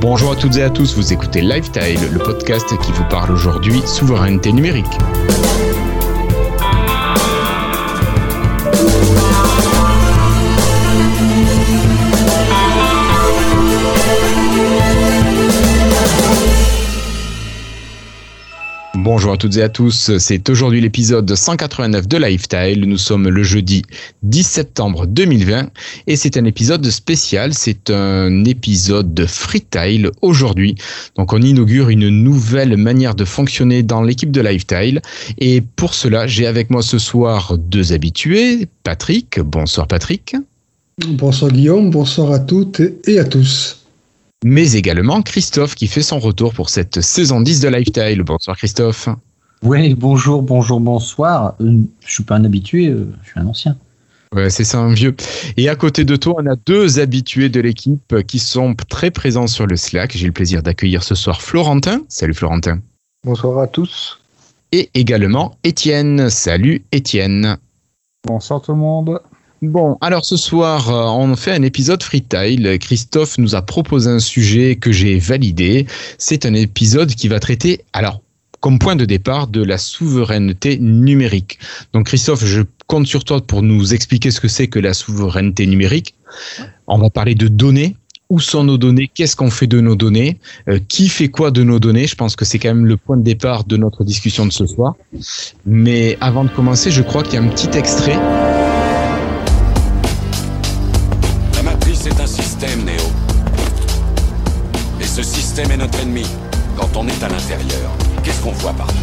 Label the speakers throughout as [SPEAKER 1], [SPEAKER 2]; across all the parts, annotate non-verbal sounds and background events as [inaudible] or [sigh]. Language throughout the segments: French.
[SPEAKER 1] Bonjour à toutes et à tous, vous écoutez Lifestyle, le podcast qui vous parle aujourd'hui souveraineté numérique. Bonjour à toutes et à tous, c'est aujourd'hui l'épisode 189 de Lifestyle. Nous sommes le jeudi 10 septembre 2020 et c'est un épisode spécial, c'est un épisode de Freetile aujourd'hui. Donc on inaugure une nouvelle manière de fonctionner dans l'équipe de Lifestyle et pour cela j'ai avec moi ce soir deux habitués. Patrick, bonsoir Patrick.
[SPEAKER 2] Bonsoir Guillaume, bonsoir à toutes et à tous
[SPEAKER 1] mais également Christophe qui fait son retour pour cette saison 10 de Lifestyle. Bonsoir Christophe.
[SPEAKER 3] Oui, bonjour, bonjour, bonsoir. Je euh, je suis pas un habitué, euh, je suis un ancien.
[SPEAKER 1] Ouais, c'est ça, un vieux. Et à côté de toi, on a deux habitués de l'équipe qui sont très présents sur le Slack. J'ai le plaisir d'accueillir ce soir Florentin. Salut Florentin.
[SPEAKER 4] Bonsoir à tous.
[SPEAKER 1] Et également Étienne. Salut Étienne.
[SPEAKER 5] Bonsoir tout le monde.
[SPEAKER 1] Bon, alors ce soir, euh, on fait un épisode freetail. Christophe nous a proposé un sujet que j'ai validé. C'est un épisode qui va traiter, alors, comme point de départ, de la souveraineté numérique. Donc Christophe, je compte sur toi pour nous expliquer ce que c'est que la souveraineté numérique. On va parler de données. Où sont nos données? Qu'est-ce qu'on fait de nos données? Euh, Qui fait quoi de nos données? Je pense que c'est quand même le point de départ de notre discussion de ce soir. Mais avant de commencer, je crois qu'il y a un petit extrait.
[SPEAKER 6] Système est notre ennemi. Quand on est à l'intérieur, qu'est-ce qu'on voit partout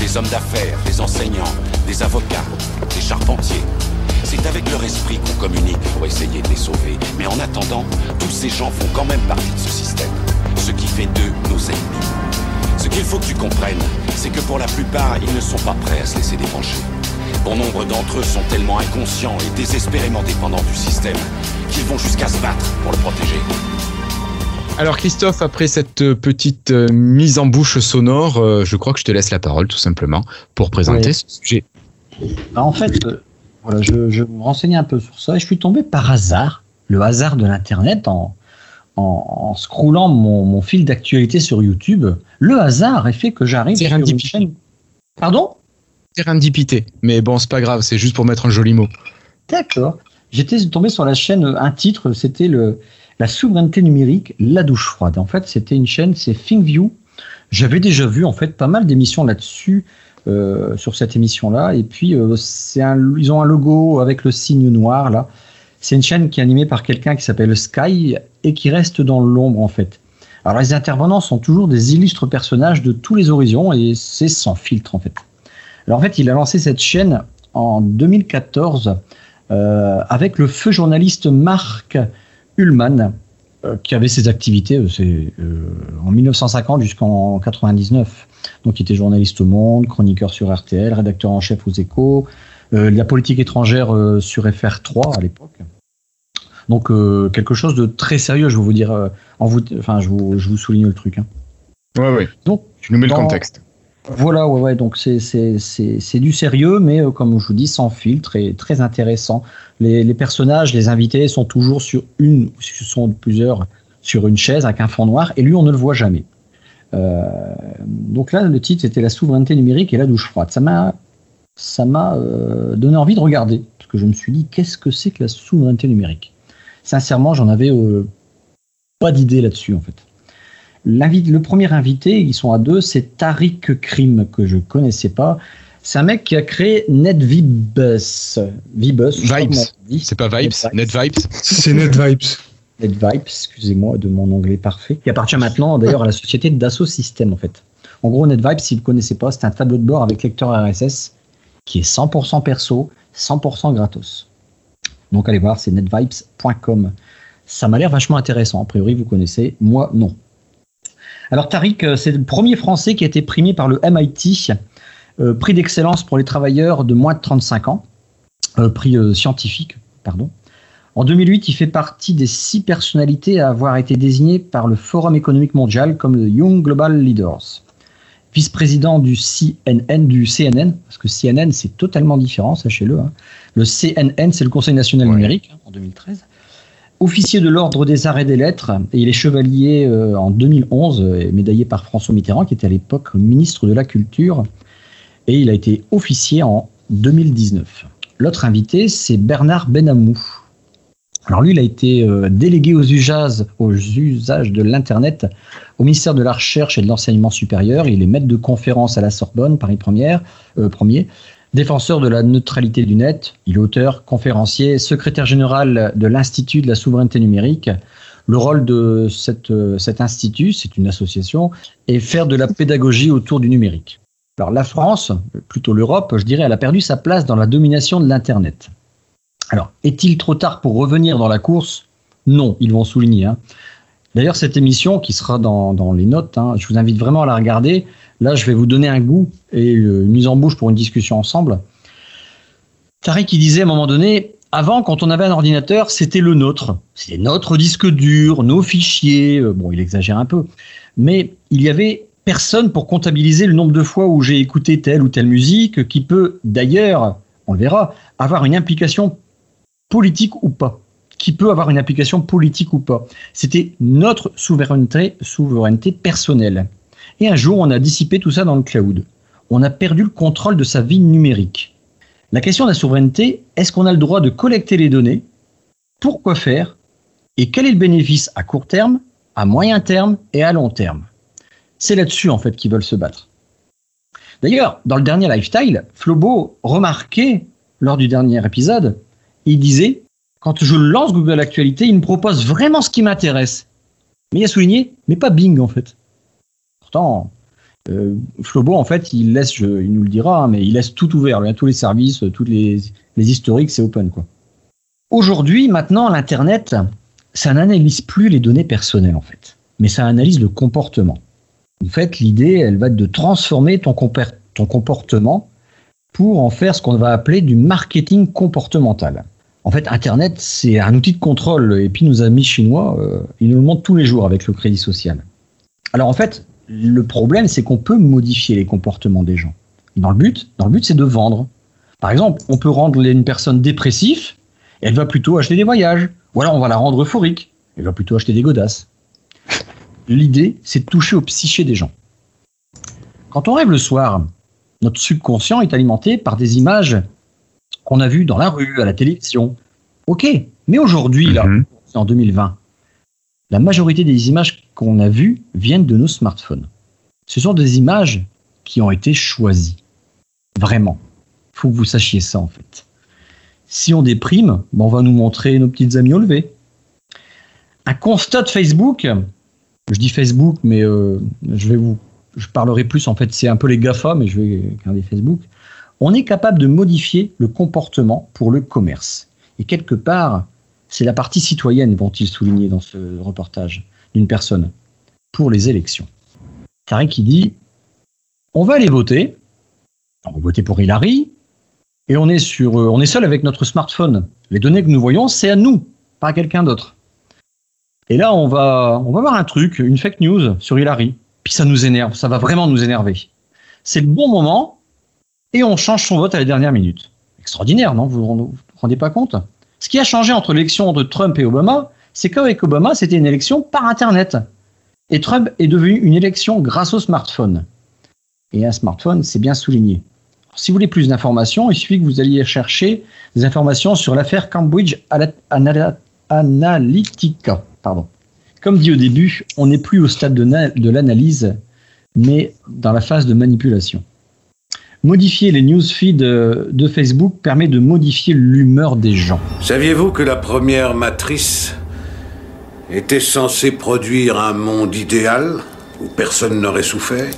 [SPEAKER 6] Des hommes d'affaires, des enseignants, des avocats, des charpentiers. C'est avec leur esprit qu'on communique pour essayer de les sauver. Mais en attendant, tous ces gens font quand même partie de ce système. Ce qui fait d'eux nos ennemis. Ce qu'il faut que tu comprennes, c'est que pour la plupart, ils ne sont pas prêts à se laisser débrancher. Bon nombre d'entre eux sont tellement inconscients et désespérément dépendants du système qu'ils vont jusqu'à se battre pour le protéger.
[SPEAKER 1] Alors Christophe, après cette petite euh, mise en bouche sonore, euh, je crois que je te laisse la parole tout simplement pour présenter ce sujet.
[SPEAKER 3] Bah, en fait, euh, voilà, je, me renseignais un peu sur ça et je suis tombé par hasard, le hasard de l'Internet, en, en, scrollant mon, fil d'actualité sur YouTube. Le hasard a fait que j'arrive sur une chaîne... Pardon?
[SPEAKER 1] Sérendipité. Mais bon, c'est pas grave, c'est juste pour mettre un joli mot.
[SPEAKER 3] D'accord. J'étais tombé sur la chaîne, un titre, c'était le la souveraineté numérique, la douche froide. En fait, c'était une chaîne, c'est ThinkView. J'avais déjà vu en fait pas mal d'émissions là-dessus, euh, sur cette émission-là. Et puis, euh, un, ils ont un logo avec le signe noir là. C'est une chaîne qui est animée par quelqu'un qui s'appelle Sky et qui reste dans l'ombre en fait. Alors les intervenants sont toujours des illustres personnages de tous les horizons et c'est sans filtre en fait. Alors en fait, il a lancé cette chaîne en 2014 euh, avec le feu journaliste Marc Ullman, euh, qui avait ses activités euh, euh, en 1950 jusqu'en 99. Donc, il était journaliste au Monde, chroniqueur sur RTL, rédacteur en chef aux Échos, la politique étrangère sur FR3 à l'époque. Donc, quelque chose de très sérieux, je vais vous dire. en vous, enfin, je vous, je vous souligne le truc. Hein.
[SPEAKER 1] Ouais, ouais. Donc, tu nous mets le contexte.
[SPEAKER 3] Voilà, ouais, ouais, donc c'est du sérieux, mais euh, comme je vous dis, sans filtre et très intéressant. Les, les, personnages, les invités sont toujours sur une, ce sont plusieurs, sur une chaise avec un fond noir, et lui, on ne le voit jamais. Euh, donc là, le titre c'était la souveraineté numérique et la douche froide. Ça m'a, ça m'a euh, donné envie de regarder, parce que je me suis dit, qu'est-ce que c'est que la souveraineté numérique? Sincèrement, j'en avais pas d'idée là-dessus, en fait. Le premier invité, ils sont à deux, c'est Tariq Krim, que je connaissais pas. C'est un mec qui a créé NetVibes.
[SPEAKER 1] Vibes. Vibes. C'est pas Vibes, NetVibes.
[SPEAKER 2] C'est NetVibes.
[SPEAKER 3] NetVibes, excusez-moi de mon anglais parfait, qui appartient maintenant d'ailleurs à la société Dassault Systèmes en fait. En gros, NetVibes, si vous ne connaissez pas, c'est un tableau de bord avec lecteur RSS qui est 100% perso, 100% gratos. Donc allez voir, c'est netvibes.com. Ça m'a l'air vachement intéressant. A priori, vous connaissez. Moi, non. Alors Tariq, euh, c'est le premier Français qui a été primé par le MIT, euh, prix d'excellence pour les travailleurs de moins de 35 ans, euh, prix scientifique, pardon. En 2008, il fait partie des six personnalités à avoir été désignées par le Forum économique mondial comme le Young Global Leaders. vice-président du CNN, du CNN, parce que CNN c'est totalement différent, sachez-le. Hein. Le CNN c'est le Conseil national numérique hein, en 2013. Officier de l'ordre des arts et des lettres, et il est chevalier euh, en 2011, médaillé par François Mitterrand, qui était à l'époque ministre de la Culture, et il a été officier en 2019. L'autre invité, c'est Bernard Benamou. Alors lui, il a été euh, délégué aux usages, de l'Internet au ministère de la Recherche et de l'Enseignement supérieur. Il est maître de conférence à la Sorbonne, Paris première, euh, premier. Défenseur de la neutralité du net, il est auteur, conférencier, secrétaire général de l'Institut de la souveraineté numérique. Le rôle de euh, cet institut, c'est une association, est faire de la pédagogie autour du numérique. Alors la France, plutôt l'Europe, je dirais, elle a perdu sa place dans la domination de l'Internet. Alors, est-il trop tard pour revenir dans la course? Non, ils vont souligner. Hein. D'ailleurs, cette émission qui sera dans, les notes, hein, je vous invite vraiment à la regarder. Là, je vais vous donner un goût et une mise en bouche pour une discussion ensemble. Tariq disait à un moment donné, avant, quand on avait un ordinateur, c'était le nôtre. C'était notre disque dur, nos fichiers. Euh, bon, il exagère un peu. Mais il y avait personne pour comptabiliser le nombre de fois où j'ai écouté telle ou telle musique, qui peut d'ailleurs, on le verra, avoir une implication politique ou pas, qui peut avoir une application politique ou pas. C'était notre souveraineté, souveraineté personnelle. Et un jour, on a dissipé tout ça dans le cloud. On a perdu le contrôle de sa vie numérique. La question de la souveraineté, est-ce qu'on a le droit de collecter les données? Pourquoi faire? Et quel est le bénéfice à court terme, à moyen terme et à long terme? C'est là-dessus, en fait, qu'ils veulent se battre. D'ailleurs, dans le dernier lifestyle, Flobo remarquait, lors du dernier épisode, il disait Quand je lance Google Actualité, il me propose vraiment ce qui m'intéresse. Mais il a souligné Mais pas Bing, en fait. Pourtant, euh, Flobo, en fait, il laisse, il nous le dira, hein, mais il laisse tout ouvert. Tous les services, tous les, historiques, c'est open. Aujourd'hui, maintenant, l'Internet, ça n'analyse plus les données personnelles, en fait. Mais ça analyse le comportement. En fait, l'idée, elle va être de transformer ton, ton comportement pour en faire ce qu'on va appeler du marketing comportemental. En fait, Internet, c'est un outil de contrôle. Et puis, nos amis chinois, euh, ils nous le montrent tous les jours avec le crédit social. Alors, en fait, le problème, c'est qu'on peut modifier les comportements des gens. Dans le but, dans le but, c'est de vendre. Par exemple, on peut rendre une personne dépressive, et elle va plutôt acheter des voyages. Ou alors, on va la rendre euphorique, elle va plutôt acheter des godasses. L'idée, c'est de toucher au psyché des gens. Quand on rêve le soir, notre subconscient est alimenté par des images qu'on a vues dans la rue, à la télévision. Ok, mais aujourd'hui, là, mhm. en 2020, la majorité des images qu'on a vues viennent de nos smartphones. Ce sont des images qui ont été choisies. Vraiment. Il faut que vous sachiez ça, en fait. Si on déprime, on va nous montrer nos petites amies au lever. Un constat de Facebook, je dis Facebook, mais euh, je vais vous, je parlerai plus en fait, c'est un peu les GAFA, mais je vais garder Facebook. On est capable de modifier le comportement pour le commerce. Et quelque part, c'est la partie citoyenne, vont-ils souligner dans ce reportage, d'une personne, pour les élections. Tariq qui dit, on va aller voter, on va voter pour Hillary, et on est, sur, euh, on est seul avec notre smartphone. Les données que nous voyons, c'est à nous, pas à quelqu'un d'autre. Et là, on va, on va voir un truc, une fake news sur Hillary. Puis ça nous énerve, ça va vraiment nous énerver. C'est le bon moment et on change son vote à la dernière minute. Extraordinaire, non? Vous ne vous rendez pas compte? Ce qui a changé entre l'élection de Trump et Obama, c'est qu'avec Obama, c'était une élection par Internet. Et Trump est devenu une élection grâce au smartphone. Et un smartphone, c'est bien souligné. si vous voulez plus d'informations, il suffit que vous alliez chercher des informations sur l'affaire Cambridge Analytica. Comme dit au début, on n'est plus au stade de, l'analyse, mais dans la phase de manipulation. Modifier les newsfeeds de Facebook permet de modifier l'humeur des gens.
[SPEAKER 4] Saviez-vous que la première matrice était censée produire un monde idéal où personne n'aurait souffert?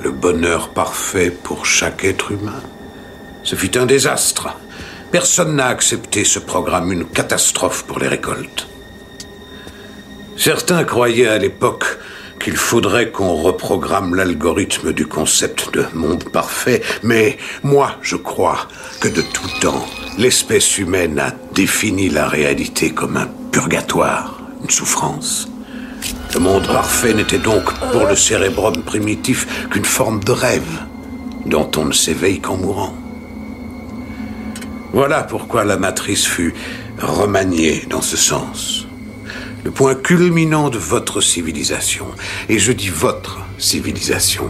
[SPEAKER 4] Le bonheur parfait pour chaque être humain Ce fut un désastre. Personne n'a accepté ce programme, une catastrophe pour les récoltes. Certains croyaient à l'époque qu'il faudrait qu'on reprogramme l'algorithme du concept de monde parfait, mais moi je crois que de tout temps, l'espèce humaine a défini la réalité comme un purgatoire, une souffrance. Le monde parfait n'était donc pour le cérébrum primitif qu'une forme de rêve dont on ne s'éveille qu'en mourant. Voilà pourquoi la matrice fut remaniée dans ce sens. Le point culminant de votre civilisation, et je dis votre civilisation,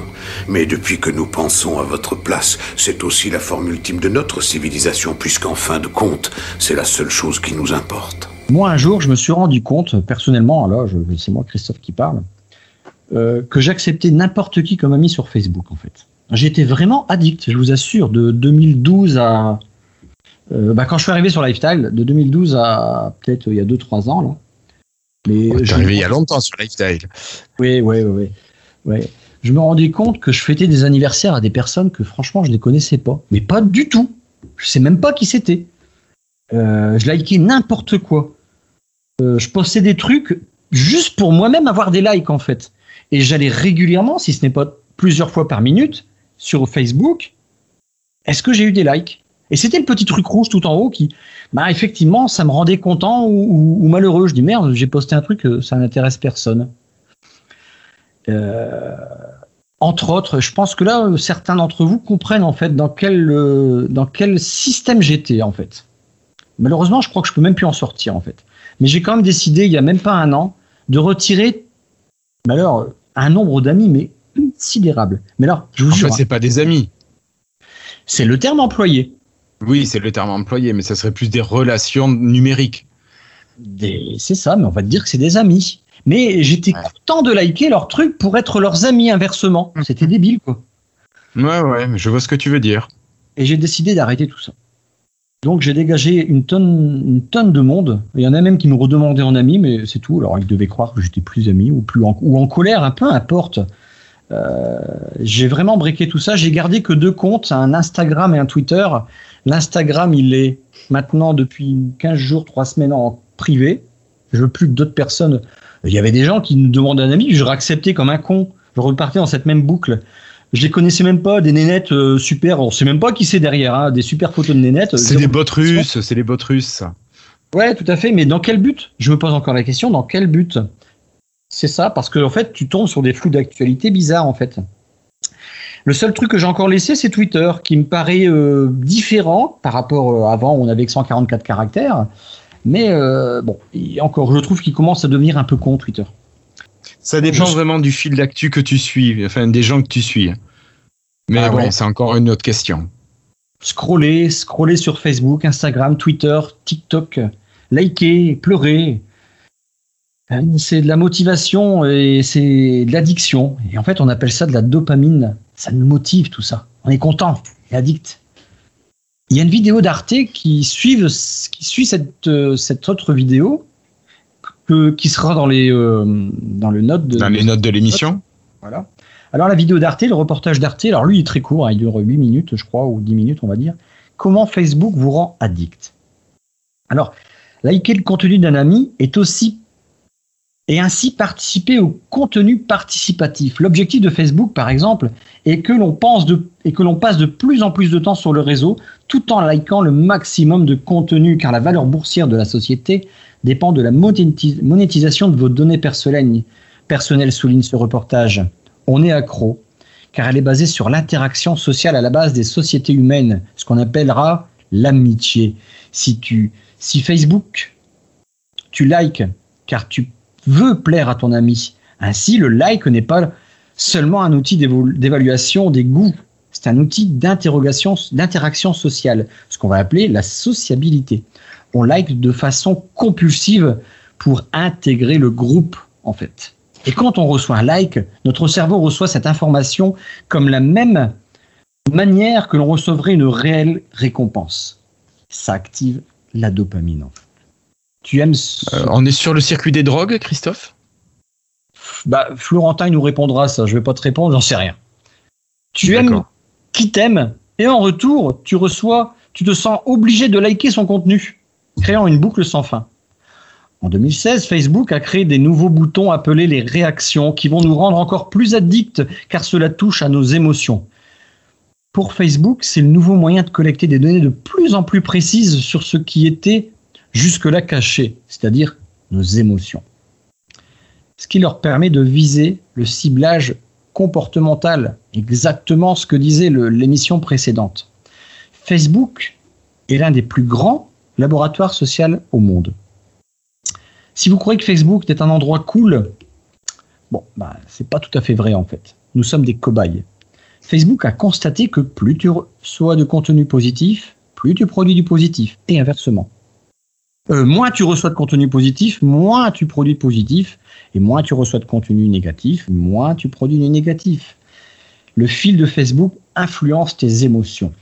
[SPEAKER 4] mais depuis que nous pensons à votre place, c'est aussi la forme ultime de notre civilisation, puisqu'en fin de compte, c'est la seule chose qui nous importe.
[SPEAKER 3] Moi, un jour, je me suis rendu compte, personnellement, alors c'est moi, Christophe, qui parle, euh, que j'acceptais n'importe qui comme ami sur Facebook, en fait. J'étais vraiment addict, je vous assure, de 2012 à. Euh, bah, quand je suis arrivé sur Lifestyle, de 2012 à peut-être il y a 2-3 ans, là.
[SPEAKER 1] Mais je arrivé il y a longtemps sur Lifestyle.
[SPEAKER 3] Oui, oui, oui, oui. Je me rendais compte que je fêtais des anniversaires à des personnes que franchement je ne connaissais pas. Mais pas du tout. Je sais même pas qui c'était. Euh, je likais n'importe quoi. Euh, je postais des trucs juste pour moi-même avoir des likes en fait. Et j'allais régulièrement, si ce n'est pas plusieurs fois par minute, sur Facebook. Est-ce que j'ai eu des likes? Et c'était le petit truc rouge tout en haut qui, bah effectivement, ça me rendait content ou, malheureux. Je dis merde, j'ai posté un truc, ça n'intéresse personne. Euh, entre autres, je pense que là, certains d'entre vous comprennent en fait dans quel, dans quel système j'étais en fait. Malheureusement, je crois que je peux même plus en sortir en fait. Mais j'ai quand même décidé, il y a même pas un an, de retirer, alors, un nombre d'amis, mais considérable. Mais alors, je vous
[SPEAKER 1] en Fait, c'est pas des amis.
[SPEAKER 3] C'est le terme employé.
[SPEAKER 1] Oui, c'est le terme employé, mais ça serait plus des relations numériques.
[SPEAKER 3] C'est ça, mais on va te dire que c'est des amis. Mais j'étais content de liker leurs trucs pour être leurs amis inversement. Mhm. C'était débile, quoi.
[SPEAKER 1] Ouais, ouais, je vois ce que tu veux dire.
[SPEAKER 3] Et j'ai décidé d'arrêter tout ça. Donc j'ai dégagé une tonne, une tonne de monde. Il y en a même qui me redemandaient en ami, mais c'est tout. Alors ils devaient croire que j'étais plus ami ou plus en, ou en colère, un peu importe. Euh, j'ai vraiment briqué tout ça. J'ai gardé que deux comptes, un Instagram et un Twitter. L'Instagram, il est maintenant depuis 15 jours, 3 semaines en privé. Je veux plus que d'autres personnes. Il y avait des gens qui me demandaient un ami, je accepté comme un con. Je repartais dans cette même boucle. Je les connaissais même pas, des nénettes euh, super. On sait même pas qui c'est derrière, hein, des super photos de nénettes.
[SPEAKER 1] C'est des bots russes, c'est les bots russes.
[SPEAKER 3] Ouais, tout à fait. Mais dans quel but? Je me pose encore la question. Dans quel but? C'est ça, parce que en fait, tu tombes sur des flux d'actualité bizarres, en fait. Le seul truc que j'ai encore laissé, c'est Twitter, qui me paraît euh, différent par rapport à euh, avant, où on avait que 144 caractères. Mais bon, encore, je trouve qu'il commence à devenir un peu con, Twitter.
[SPEAKER 1] Ça dépend vraiment du fil d'actu que tu suis, enfin des gens que tu suis. Mais ah bon, c'est encore une autre question.
[SPEAKER 3] Scroller, scroller sur Facebook, Instagram, Twitter, TikTok, liker, pleurer. C'est de la motivation et c'est de l'addiction. Et en fait, on appelle ça de la dopamine. Ça nous motive tout ça. On est content et addict. Il y a une vidéo d'Arte qui, suit, qui suit cette, euh, cette autre vidéo qui sera dans les euh, dans le note
[SPEAKER 1] de, dans les notes de l'émission.
[SPEAKER 3] Voilà. Alors la vidéo d'Arte, le reportage d'Arte, alors lui il est très court, hein, il dure 8 minutes je crois ou 10 minutes on va dire. Comment Facebook vous rend addict? Alors liker le contenu d'un ami est aussi et ainsi participer au contenu participatif. L'objectif de Facebook, par exemple, est que l'on pense et que l'on passe de plus en plus de temps sur le réseau, tout en likant le maximum de contenu, car la valeur boursière de la société dépend de la monétisation de vos données personnelles, personnelles souligne ce reportage. On est accro, car elle est basée sur l'interaction sociale à la base des sociétés humaines, ce qu'on appellera l'amitié. Si tu, si Facebook, tu likes, car tu veux plaire à ton ami. Ainsi, le like n'est pas seulement un outil d'évaluation des goûts, c'est un outil d'interrogation, d'interaction sociale, ce qu'on va appeler la sociabilité on like de façon compulsive pour intégrer le groupe, en fait. Et quand on reçoit un like, notre cerveau reçoit cette information comme la même manière que l'on recevrait une réelle récompense. Ça active la dopamine. En fait.
[SPEAKER 1] Tu aimes euh, On est sur le circuit des drogues, Christophe?
[SPEAKER 3] Bah, Florentin il nous répondra ça. Je vais pas te répondre, j'en sais rien. Tu aimes qui t'aime et en retour, tu reçois, tu te sens obligé de liker son contenu créant une boucle sans fin. En 2016, Facebook a créé des nouveaux boutons appelés les réactions qui vont nous rendre encore plus addicts car cela touche à nos émotions. Pour Facebook, c'est le nouveau moyen de collecter des données de plus en plus précises sur ce qui était jusque-là caché, c'est-à-dire nos émotions. ce qui leur permet de viser le ciblage comportemental, exactement ce que disait l'émission précédente. Facebook est l'un des plus grands laboratoires sociaux au monde. Si vous croyez que Facebook est un endroit cool, bon, bah, c'est pas tout à fait vrai en fait. Nous sommes des cobayes. Facebook a constaté que plus tu reçois de contenu positif, plus tu produis du positif, et inversement. Euh, moins tu reçois de contenu positif, moins tu produis positif, et moins tu reçois de contenu négatif, moins tu produis du négatif. Le fil de Facebook influence tes émotions.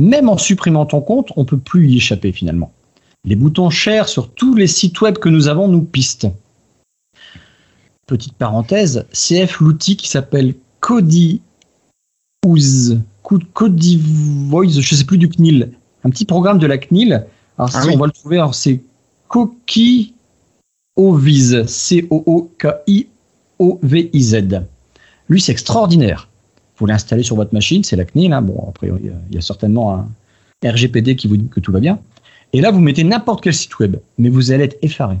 [SPEAKER 3] Même en supprimant ton compte, on ne peut plus y échapper finalement. Les boutons chers sur tous les sites web que nous avons nous pistent. Petite parenthèse, CF l'outil qui s'appelle Cody Cody Voice, je sais plus du CNIL, un petit programme de la CNIL. Alors ah on va le trouver, c'est Coki Oviz, C-O-O-K-I-O-V-I-Z. Lui, c'est extraordinaire. Vous l'installez sur votre machine, c'est la CNIL. Hein. Bon, après, il y a certainement un RGPD qui vous dit que tout va bien. Et là, vous mettez n'importe quel site web, mais vous allez être effaré.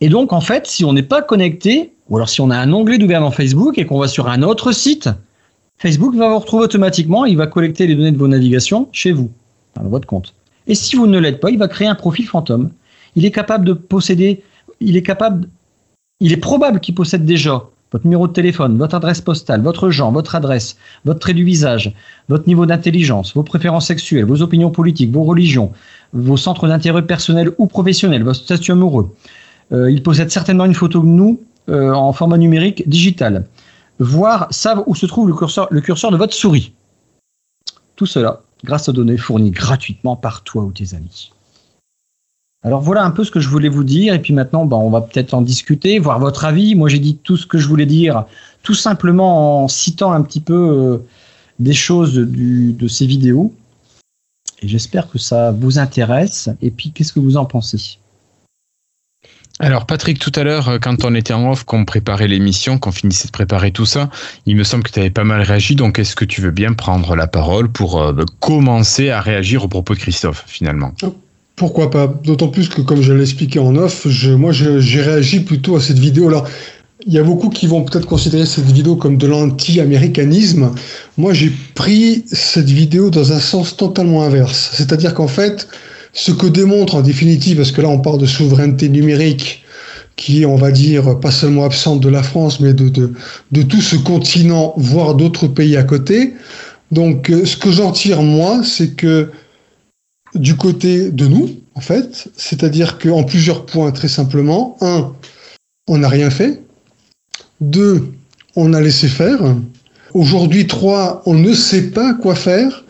[SPEAKER 3] Et donc, en fait, si on n'est pas connecté, ou alors si on a un onglet d'ouvert dans Facebook et qu'on va sur un autre site, Facebook va vous retrouver automatiquement, il va collecter les données de vos navigations chez vous, dans votre compte. Et si vous ne l'êtes pas, il va créer un profil fantôme. Il est capable de posséder, il est capable, il est probable qu'il possède déjà votre numéro de téléphone, votre adresse postale, votre genre, votre adresse, votre trait du visage, votre niveau d'intelligence, vos préférences sexuelles, vos opinions politiques, vos religions, vos centres d'intérêt personnels ou professionnels, votre statut amoureux. Euh, il possède certainement une photo de nous euh, en format numérique digital. Voire savent où se trouve le curseur, le curseur de votre souris. Tout cela grâce aux données fournies gratuitement par toi ou tes amis. Alors voilà un peu ce que je voulais vous dire. Et puis maintenant, ben, on va peut-être en discuter, voir votre avis. Moi, j'ai dit tout ce que je voulais dire, tout simplement en citant un petit peu euh, des choses de ces vidéos. Et j'espère que ça vous intéresse. Et puis, qu'est-ce que vous en pensez?
[SPEAKER 1] Alors Patrick, tout à l'heure, euh, quand on était en off, qu'on préparait l'émission, qu'on finissait de préparer tout ça, il me semble que tu avais pas mal réagi, donc est-ce que tu veux bien prendre la parole pour euh, commencer à réagir au propos de Christophe, finalement?
[SPEAKER 2] Pourquoi pas? D'autant plus que, comme je l'ai expliqué en off, moi j'ai réagi plutôt à cette vidéo. Alors, il y a beaucoup qui vont peut-être considérer cette vidéo comme de l'anti-américanisme. Moi, j'ai pris cette vidéo dans un sens totalement inverse. C'est-à-dire qu'en fait, ce que démontre en définitive, parce que là on parle de souveraineté numérique, qui est, on va dire, pas seulement absente de la France, mais de, tout ce continent, voire d'autres pays à côté. Donc, euh, ce que j'en tire, moi, c'est que du côté de nous, en fait. C'est-à-dire qu'en plusieurs points, très simplement. Un, on n'a rien fait. Deux, on a laissé faire. Aujourd'hui, trois, on ne sait pas quoi faire.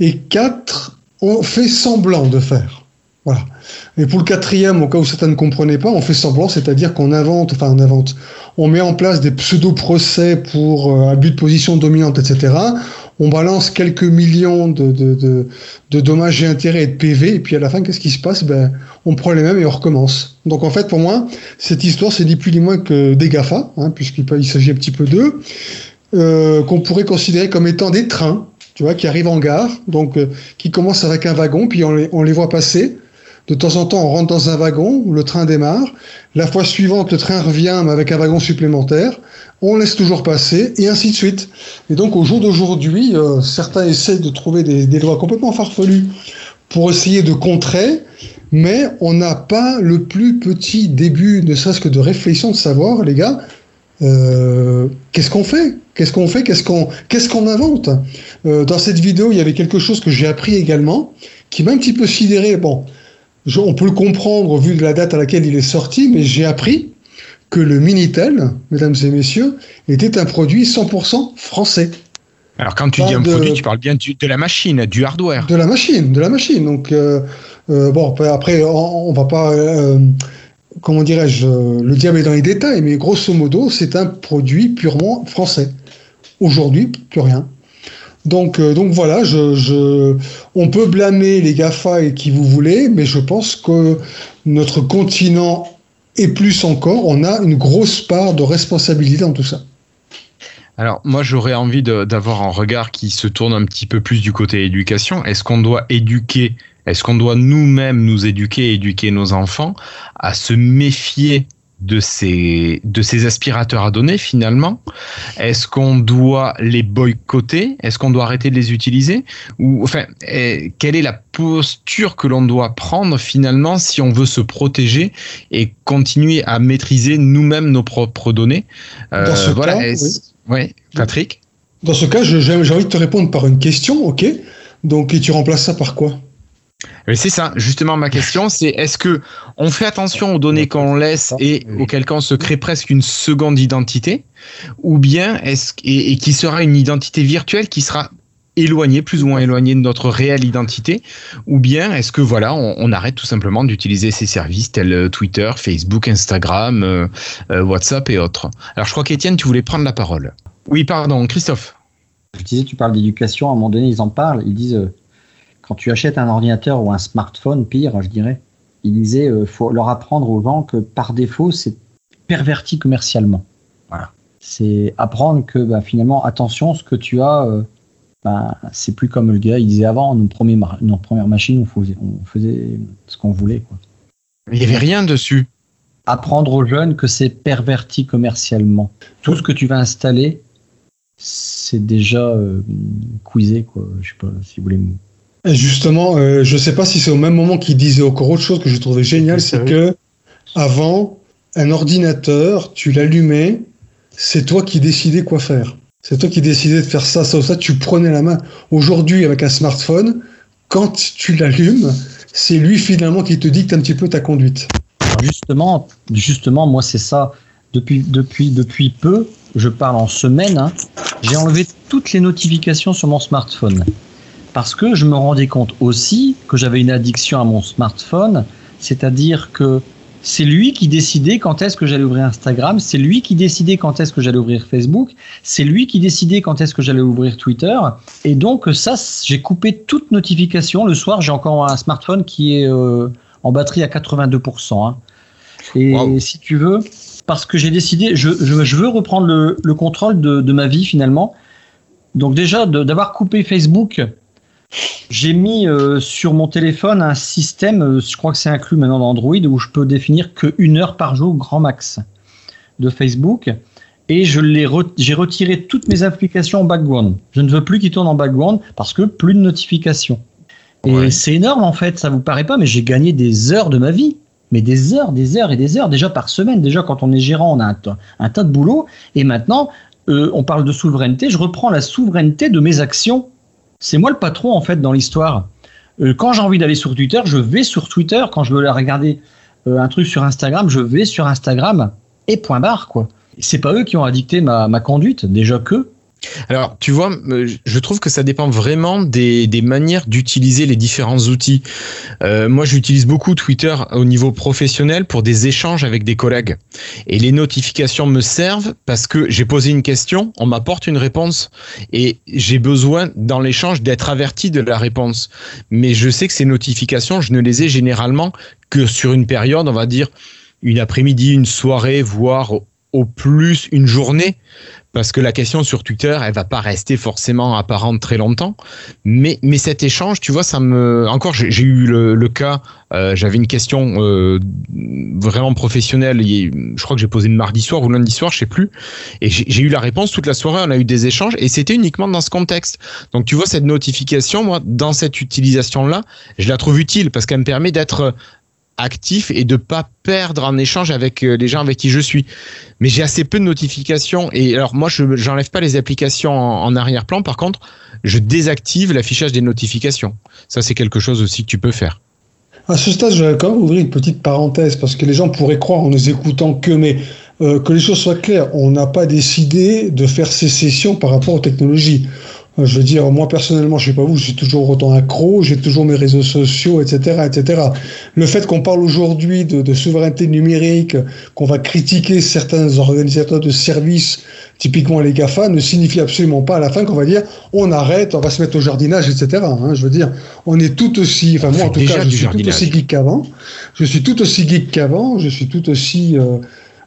[SPEAKER 2] Et quatre, on fait semblant de faire. Voilà. Et pour le quatrième, au cas où certains ne comprenaient pas, on fait semblant, c'est-à-dire qu'on invente, enfin on invente, on met en place des pseudo-procès pour euh, abus de position dominante, etc on balance quelques millions de, de, dommages et intérêts et de PV, et puis à la fin, qu'est-ce qui se passe? Ben, On prend les mêmes et on recommence. Donc en fait, pour moi, cette histoire, c'est ni plus ni moins que des GAFA, hein, puisqu'il s'agit un petit peu d'eux, euh, qu'on pourrait considérer comme étant des trains, tu vois, qui arrivent en gare, donc euh, qui commencent avec un wagon, puis on les, voit passer. De temps en temps, on rentre dans un wagon le train démarre. La fois suivante, le train revient, mais avec un wagon supplémentaire on laisse toujours passer, et ainsi de suite. Et donc au jour d'aujourd'hui, euh, certains essaient de trouver des, lois complètement farfelues pour essayer de contrer, mais on n'a pas le plus petit début, ne serait-ce que de réflexion, de savoir, les gars, euh, qu'est-ce qu'on fait? Qu'est-ce qu'on fait? Qu'est-ce qu'on qu'est-ce qu'on invente? Euh, Dans cette vidéo, il y avait quelque chose que j'ai appris également, qui m'a un petit peu sidéré. Bon, on peut le comprendre vu de la date à laquelle il est sorti, mais j'ai appris que le Minitel, mesdames et messieurs, était un produit 100% français.
[SPEAKER 1] Alors quand tu dis un produit, tu parles bien de la machine, du hardware.
[SPEAKER 2] De la machine, de la machine. Donc euh, euh, bon, après on, va pas, euh, comment dirais-je, le diable est dans les détails, mais grosso modo, c'est un produit purement français. Aujourd'hui, plus rien. Donc, donc voilà, on peut blâmer les GAFA et qui vous voulez, mais je pense que notre continent et plus encore, on a une grosse part de responsabilité dans tout ça.
[SPEAKER 1] Alors moi j'aurais envie d'avoir un regard qui se tourne un petit peu plus du côté éducation. Est-ce qu'on doit éduquer, est-ce qu'on doit nous-mêmes nous éduquer, éduquer nos enfants à se méfier de ces, de ces aspirateurs à données finalement? Est-ce qu'on doit les boycotter? Est-ce qu'on doit arrêter de les utiliser? Ou enfin, eh, quelle est la posture que l'on doit prendre finalement si on veut se protéger et continuer à maîtriser nous-mêmes nos propres données?
[SPEAKER 2] Dans ce
[SPEAKER 1] Euh, Voilà.
[SPEAKER 2] cas,
[SPEAKER 1] ouais, Patrick?
[SPEAKER 2] Dans ce cas, j'ai envie de te répondre par une question, ok? Donc, et tu remplaces ça par quoi?
[SPEAKER 1] C'est ça, justement ma question, c'est est-ce que on fait attention aux données qu'on laisse et auquel cas on se crée presque une seconde identité, ou bien est-ce et, et qui sera une identité virtuelle qui sera éloignée, plus ou moins éloignée de notre réelle identité, ou bien est-ce que voilà, on, on arrête tout simplement d'utiliser ces services tels euh, Twitter, Facebook, Instagram, euh, euh, WhatsApp et autres. Alors je crois qu'Étienne, tu voulais prendre la parole. Oui, pardon, Christophe.
[SPEAKER 3] Je disais, tu parles d'éducation, à un moment donné, ils en parlent. Ils disent, euh, quand tu achètes un ordinateur ou un smartphone, pire, je dirais, ils disaient, euh, faut leur apprendre aux gens que par défaut, c'est perverti commercialement. Voilà. C'est apprendre que bah, finalement, attention, ce que tu as, euh, bah, c'est plus comme le gars, il disait avant, nos, premiers nos premières machines, on faisait, on faisait ce qu'on voulait. Quoi.
[SPEAKER 1] Il n'y avait rien dessus.
[SPEAKER 3] Apprendre aux jeunes que c'est perverti commercialement. Tout ce que tu vas installer, c'est déjà euh, quizzé, quoi. Je sais pas si vous voulez.
[SPEAKER 2] Justement, euh, je sais pas si c'est au même moment qu'il disait encore autre chose que j'ai trouvé génial, c'est que avant, un ordinateur, tu l'allumais, c'est toi qui décidais quoi faire. C'est toi qui décidais de faire ça, ça ou ça, tu prenais la main. Aujourd'hui, avec un smartphone, quand tu l'allumes, c'est lui finalement qui te dicte un petit peu ta conduite.
[SPEAKER 3] Justement, justement, moi c'est ça. Depuis, depuis, depuis peu, je parle en semaine, hein, j'ai enlevé toutes les notifications sur mon smartphone. Parce que je me rendais compte aussi que j'avais une addiction à mon smartphone, c'est-à-dire que c'est lui qui décidait quand est-ce que j'allais ouvrir Instagram, c'est lui qui décidait quand est-ce que j'allais ouvrir Facebook, c'est lui qui décidait quand est-ce que j'allais ouvrir Twitter. Et donc ça, j'ai coupé toute notification. Le soir, j'ai encore un smartphone qui est euh, en batterie à 82%. hein. Et
[SPEAKER 1] Wow.
[SPEAKER 3] si tu veux, parce que j'ai décidé, je, je, je veux reprendre le, le contrôle de, de ma vie finalement. Donc déjà, d'avoir coupé Facebook, j'ai mis euh, sur mon téléphone un système, euh, je crois que c'est inclus maintenant dans Android, où je peux définir que une heure par jour grand max de Facebook. Et je l'ai re- j'ai retiré toutes mes applications en background. Je ne veux plus qu'ils tournent en background parce que plus de notifications. Et
[SPEAKER 1] Ouais.
[SPEAKER 3] c'est énorme en fait, ça vous paraît pas, mais j'ai gagné des heures de ma vie. Mais des heures, des heures et des heures, déjà par semaine. Déjà, quand on est gérant, on a un, tas- un tas de boulot. Et maintenant, euh, on parle de souveraineté. Je reprends la souveraineté de mes actions. C'est moi le patron, en fait, dans l'histoire. Euh, quand j'ai envie d'aller sur Twitter, je vais sur Twitter. Quand je veux regarder euh, un truc sur Instagram, je vais sur Instagram. Et point barre, quoi. C'est pas eux qui ont dicter ma, ma conduite, déjà que.
[SPEAKER 1] Alors, tu vois, euh, je trouve que ça dépend vraiment des, manières d'utiliser les différents outils. Euh, moi, j'utilise beaucoup Twitter au niveau professionnel pour des échanges avec des collègues. Et les notifications me servent parce que j'ai posé une question, on m'apporte une réponse. Et j'ai besoin, dans l'échange, d'être averti de la réponse. Mais je sais que ces notifications, je ne les ai généralement que sur une période, on va dire, une après-midi, une soirée, voire au plus une journée parce que la question sur Twitter, elle va pas rester forcément apparente très longtemps. Mais, mais cet échange, tu vois, ça me. Encore, j'ai eu le, le cas, euh, j'avais une question euh, vraiment professionnelle, je crois que j'ai posé le mardi soir ou lundi soir, je sais plus, et j'ai eu la réponse toute la soirée, on a eu des échanges, et c'était uniquement dans ce contexte. Donc tu vois, cette notification, moi, dans cette utilisation-là, je la trouve utile parce qu'elle me permet d'être actif et de pas perdre en échange avec euh, les gens avec qui je suis. Mais j'ai assez peu de notifications et alors moi je j'enlève pas les applications en, arrière-plan. Par contre, je désactive l'affichage des notifications. Ça c'est quelque chose aussi que tu peux faire.
[SPEAKER 2] À ce stade, je vais quand même ouvrir une petite parenthèse parce que les gens pourraient croire en nous écoutant que, mais euh, que les choses soient claires, on n'a pas décidé de faire sécession par rapport aux technologies. Euh, Je veux dire, moi personnellement, je sais pas vous, je suis toujours autant accro, j'ai toujours mes réseaux sociaux, etc., etc. Le fait qu'on parle aujourd'hui de, de souveraineté numérique, qu'on va critiquer certains organisateurs de services, typiquement les GAFA, ne signifie absolument pas à la fin qu'on va dire on arrête, on va se mettre au jardinage, etc. hein. je veux dire, on est tout aussi, enfin moi en tout cas, je
[SPEAKER 1] du
[SPEAKER 2] suis tout aussi geek qu'avant. Je suis tout aussi geek qu'avant. Je suis tout aussi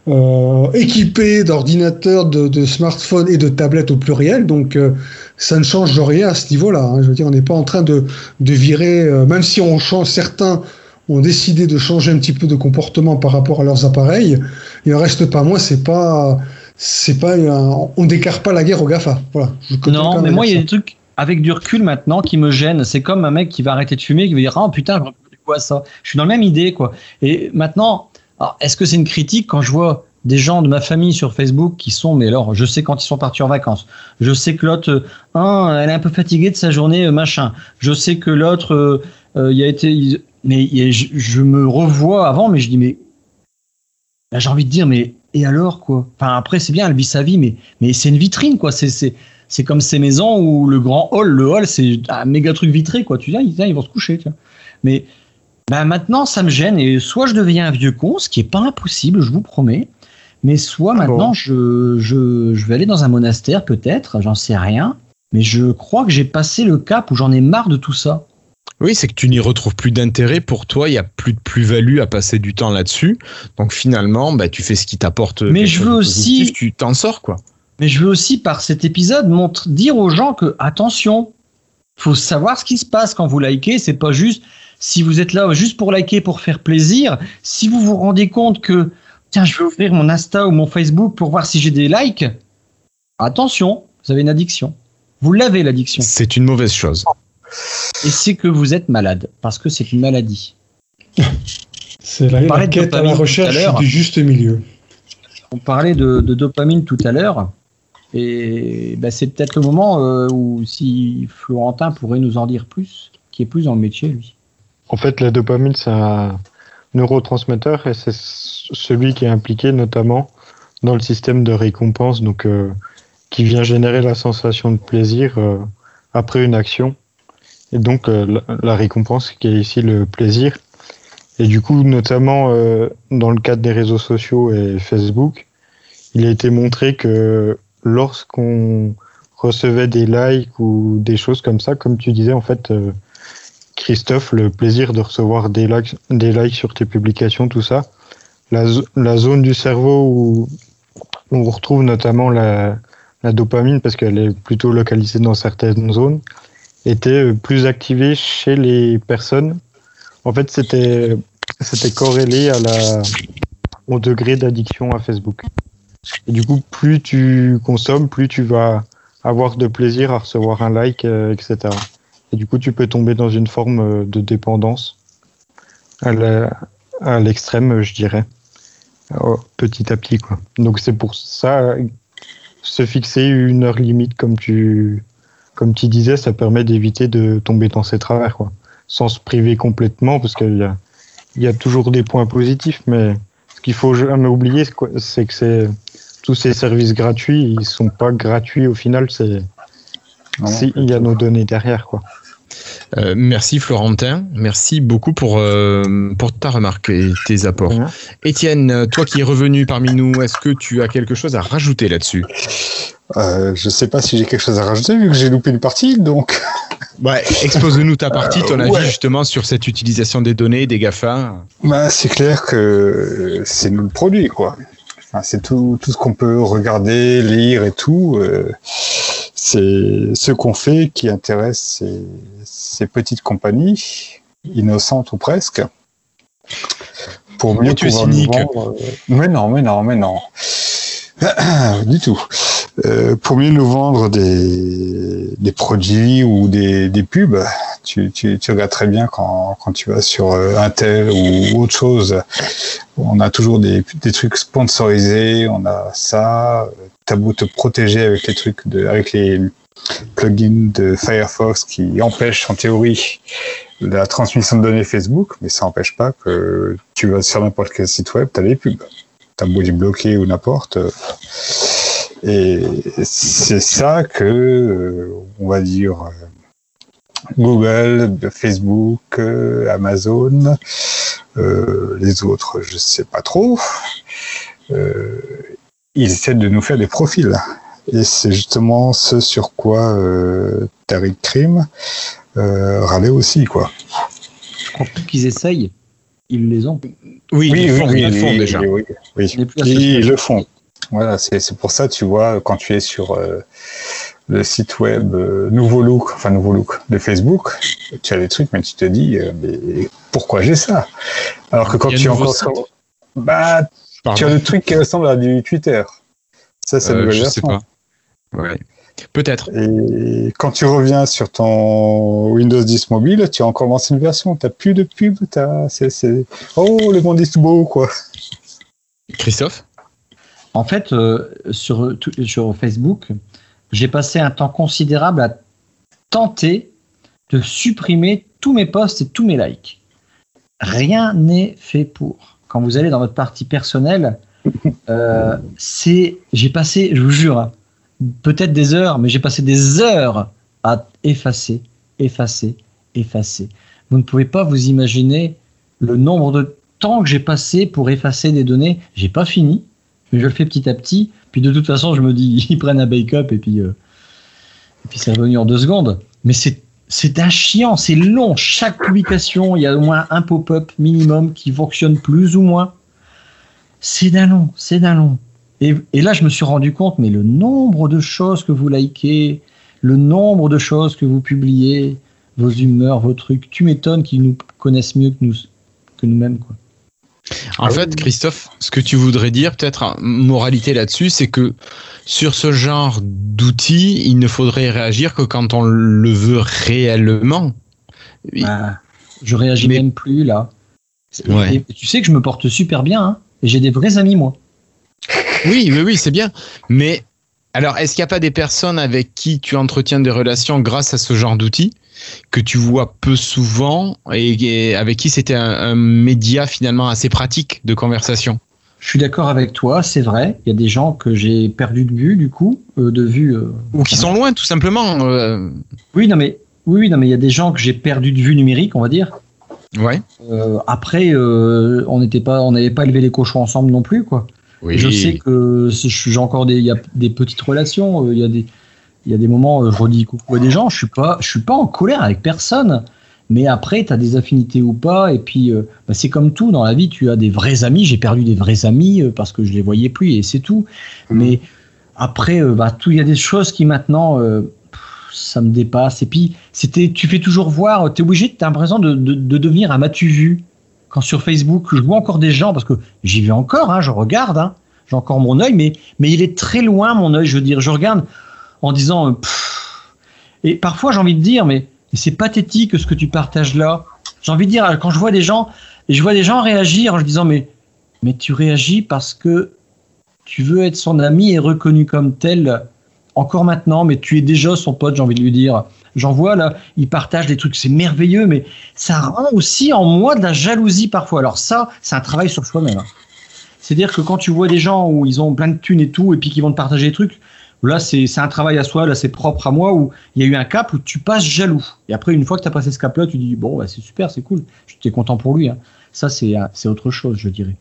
[SPEAKER 2] euh, euh, équipé d'ordinateurs, de, de smartphones et de tablettes au pluriel. Donc euh, ça ne change rien à ce niveau-là. hein. Je veux dire, on n'est pas en train de, de virer, euh, même si on change certains ont décidé de changer un petit peu de comportement par rapport à leurs appareils. Il en reste pas moins, c'est pas, c'est pas, un- on décarte pas la guerre au Gafa. Voilà. Je
[SPEAKER 3] Non, mais moi, il y a des trucs avec du recul maintenant qui me gênent. C'est comme un mec qui va arrêter de fumer, qui va dire, oh putain, c'est quoi ça Je suis dans la même idée, quoi. Et maintenant, alors, est-ce que c'est une critique quand je vois des gens de ma famille sur Facebook qui sont, mais alors, je sais quand ils sont partis en vacances. Je sais que l'autre, euh, hein, elle est un peu fatiguée de sa journée, euh, machin. Je sais que l'autre, euh, euh, il a été, mais je, me revois avant, mais je dis, mais Là, j'ai envie de dire, mais et alors quoi? Enfin après c'est bien, elle vit sa vie, mais mais c'est une vitrine quoi. C'est c'est c'est comme ces maisons où le grand hall, le hall c'est un méga truc vitré quoi. Tu dis, ah, ils vont se coucher. Tu vois. Mais ben, maintenant ça me gêne et soit je deviens un vieux con, ce qui est pas impossible, je vous promets. Mais soit
[SPEAKER 1] Ah bon
[SPEAKER 3] maintenant je, je je vais aller dans un monastère peut-être, j'en sais rien. Mais je crois que j'ai passé le cap où j'en ai marre de tout ça.
[SPEAKER 1] Oui, c'est que tu n'y retrouves plus d'intérêt pour toi, il y a plus de plus-value à passer du temps là-dessus. Donc finalement, bah, tu fais ce qui t'apporte.
[SPEAKER 3] Mais je veux aussi-
[SPEAKER 1] positif, Tu t'en sors, quoi.
[SPEAKER 3] Mais je veux aussi, par cet épisode, montre, dire aux gens que, attention, faut savoir ce qui se passe quand vous likez. C'est pas juste, si vous êtes là juste pour liker, pour faire plaisir, si vous vous rendez compte que, tiens, je vais ouvrir mon Insta ou mon Facebook pour voir si j'ai des likes, attention, vous avez une addiction. Vous l'avez, l'addiction.
[SPEAKER 1] C'est une mauvaise chose.
[SPEAKER 3] Et c'est que vous êtes malade, parce que c'est une maladie.
[SPEAKER 2] C'est la, la quête à la
[SPEAKER 3] à
[SPEAKER 2] recherche du juste milieu.
[SPEAKER 3] On parlait de, de dopamine tout à l'heure. Et ben, c'est peut-être le moment euh, où si Florentin pourrait nous en dire plus, qui est plus dans le métier, lui.
[SPEAKER 5] En fait, la dopamine, c'est un neurotransmetteur et c'est celui qui est impliqué notamment dans le système de récompense, donc euh, qui vient générer la sensation de plaisir euh, après une action. Et donc euh, la, la récompense qui est ici le plaisir. Et du coup, notamment euh, dans le cadre des réseaux sociaux et Facebook, il a été montré que lorsqu'on recevait des likes ou des choses comme ça, comme tu disais, en fait, euh, Christophe, le plaisir de recevoir des likes, des likes sur tes publications, tout ça, la, zo- la zone du cerveau où, où on retrouve notamment la, la dopamine, parce qu'elle est plutôt localisée dans certaines zones, était euh, plus activée chez les personnes. En fait, c'était c'était corrélé à la, au degré d'addiction à Facebook. Et du coup, plus tu consommes, plus tu vas avoir de plaisir à recevoir un like, euh, etc. Et du coup, tu peux tomber dans une forme euh, de dépendance à l'extrême, euh, je dirais, euh, petit à petit. Quoi. Donc c'est pour ça, se fixer une heure limite, comme tu, comme tu disais, ça permet d'éviter de tomber dans ces travers, quoi. sans se priver complètement, parce qu'il y a, il y a toujours des points positifs, mais ce qu'il faut jamais oublier, c'est que c'est tous ces services gratuits, ils sont pas gratuits au final, c'est il y a nos données derrière, quoi.
[SPEAKER 1] Euh, merci Florentin, merci beaucoup pour, euh, pour ta remarque et tes apports. Étienne, toi qui es revenu parmi nous, est-ce que tu as quelque chose à rajouter là-dessus?
[SPEAKER 7] Euh, je sais pas si j'ai quelque chose à rajouter vu que j'ai loupé une partie, donc. [laughs]
[SPEAKER 1] Ouais, expose-nous ta partie, ton
[SPEAKER 7] Euh,
[SPEAKER 1] avis
[SPEAKER 7] ouais.
[SPEAKER 1] justement sur cette utilisation des données des GAFA.
[SPEAKER 7] Bah, c'est clair que c'est nous le produit, quoi. Enfin, c'est tout, tout ce qu'on peut regarder, lire et tout. C'est ce qu'on fait qui intéresse ces, ces petites compagnies, innocentes ou presque, pour mieux
[SPEAKER 1] tu
[SPEAKER 7] pouvoir nous vendre. euh, Mais non, mais non, mais non. [clears throat] du tout. Euh, pour mieux nous vendre des, des produits ou des, des pubs, tu, tu, tu regardes très bien quand, quand tu vas sur euh, Intel ou autre chose. On a toujours des, des trucs sponsorisés, on a ça. T'as te protéger avec les trucs de, avec les plugins de Firefox qui empêchent en théorie la transmission de données Facebook, mais ça n'empêche pas que tu vas sur n'importe quel site web, t'as des pubs. T'as beau les bloquer ou n'importe. Et c'est ça que, on va dire, Google, Facebook, Amazon, euh, les autres, je sais pas trop. Euh, ils essaient de nous faire des profils. Et c'est justement ce sur quoi euh, Tariq Krim euh, râlait aussi, quoi.
[SPEAKER 3] Je crois plus qu'ils essayent, ils les ont.
[SPEAKER 1] Oui, ils le font, ils le font
[SPEAKER 7] oui,
[SPEAKER 1] déjà.
[SPEAKER 7] oui, Ils le font. Voilà, c'est pour ça, tu vois, quand tu es sur euh, le site web euh, Nouveau Look, enfin Nouveau Look de Facebook, tu as des trucs, mais tu te dis, euh, mais pourquoi j'ai ça? Alors que quand tu es encore sur- bah,
[SPEAKER 1] Pardon.
[SPEAKER 7] le truc qui ressemble à du Twitter. Ça, c'est
[SPEAKER 1] Euh, je sais
[SPEAKER 7] version.
[SPEAKER 1] pas. Ouais. Peut-être.
[SPEAKER 7] Et quand tu reviens sur ton Windows 10 mobile, tu as encore l'ancienne version. T'as plus de pub. C'est... Oh, le monde est tout beau, quoi.
[SPEAKER 1] Christophe?
[SPEAKER 3] En fait, euh, sur Facebook, j'ai passé un temps considérable à tenter de supprimer tous mes posts et tous mes likes. Rien n'est fait pour. Quand vous allez dans votre partie personnelle, euh, c'est, j'ai passé, je vous jure, peut-être des heures, mais j'ai passé des heures à effacer, effacer, effacer. Vous ne pouvez pas vous imaginer le nombre de temps que j'ai passé pour effacer des données. J'ai pas fini, mais je le fais petit à petit. Puis de toute façon, je me dis, [laughs] ils prennent un backup et puis, euh, et puis c'est revenu en deux secondes. Mais c'est c'est un chiant, c'est long. Chaque publication, il y a au moins un pop-up minimum qui fonctionne plus ou moins. C'est d'un long, c'est d'un long. Et, là, je me suis rendu compte, mais le nombre de choses que vous likez, le nombre de choses que vous publiez, vos humeurs, vos trucs, tu m'étonnes qu'ils nous connaissent mieux que nous que nous-mêmes. Quoi.
[SPEAKER 1] En fait, Christophe, ce que tu voudrais dire, peut-être, en moralité là-dessus, c'est que sur ce genre d'outils, il ne faudrait réagir que quand on le veut réellement. Oui.
[SPEAKER 3] Ah, je réagis
[SPEAKER 1] Mais-
[SPEAKER 3] même plus là. Et-
[SPEAKER 1] Ouais.
[SPEAKER 3] et tu sais que je me porte super bien, hein, et j'ai des vrais amis moi.
[SPEAKER 1] Oui, oui, oui, c'est bien. Mais alors, est-ce qu'il n'y a pas des personnes avec qui tu entretiens des relations grâce à ce genre d'outils? Que tu vois peu souvent et, et avec qui c'était un, un média finalement assez pratique de conversation
[SPEAKER 3] Je suis d'accord avec toi, c'est vrai. Il y a des gens que j'ai perdu de vue du coup, euh, de vue. euh,
[SPEAKER 1] Ou qui sont loin, tout simplement. euh,
[SPEAKER 3] Oui, non mais oui, non mais il y a des gens que j'ai perdu de vue numérique, on va dire.
[SPEAKER 1] ouais.
[SPEAKER 3] Après, on n'était pas, on n'avait pas élevé les cochons ensemble non plus, quoi.
[SPEAKER 1] Oui.
[SPEAKER 3] Je sais que j'ai encore des, il y a des petites relations, il y a des, il y a des moments, je redis coucou à des gens, je suis pas, je suis pas en colère avec personne. Mais après, tu as des affinités ou pas, et puis euh, bah, c'est comme tout dans la vie, tu as des vrais amis. J'ai perdu des vrais amis euh, parce que je les voyais plus, et c'est tout. Mais après, euh, bah, tout, il y a des choses qui maintenant, pff, ça me dépasse. Et puis, c'était, tu fais toujours voir, tu es obligé, tu as l'impression de, de, de devenir un matu vu. Quand sur Facebook, je vois encore des gens, parce que j'y vais encore, hein, je regarde, hein, j'ai encore mon œil, mais, mais il est très loin, mon œil, je veux dire. Je regarde en disant. euh, pff. et parfois, j'ai envie de dire, mais, c'est pathétique ce que tu partages là. J'ai envie de dire, quand je vois des gens, et je vois des gens réagir en disant, mais, mais tu réagis parce que tu veux être son ami et reconnu comme tel encore maintenant, mais tu es déjà son pote, j'ai envie de lui dire. J'en vois là, il partage des trucs, c'est merveilleux, mais ça rend aussi en moi de la jalousie parfois. Alors ça, c'est un travail sur soi-même. hein. C'est-à-dire que quand tu vois des gens où ils ont plein de thunes et tout, et puis qui vont te partager des trucs, là c'est un travail à soi, là c'est propre à moi, où il y a eu un cap où tu passes jaloux. Et après, une fois que tu as passé ce cap-là, tu dis, bon, bah, c'est super, c'est cool, j'étais content pour lui. hein. Ça, c'est euh, c'est autre chose, je dirais.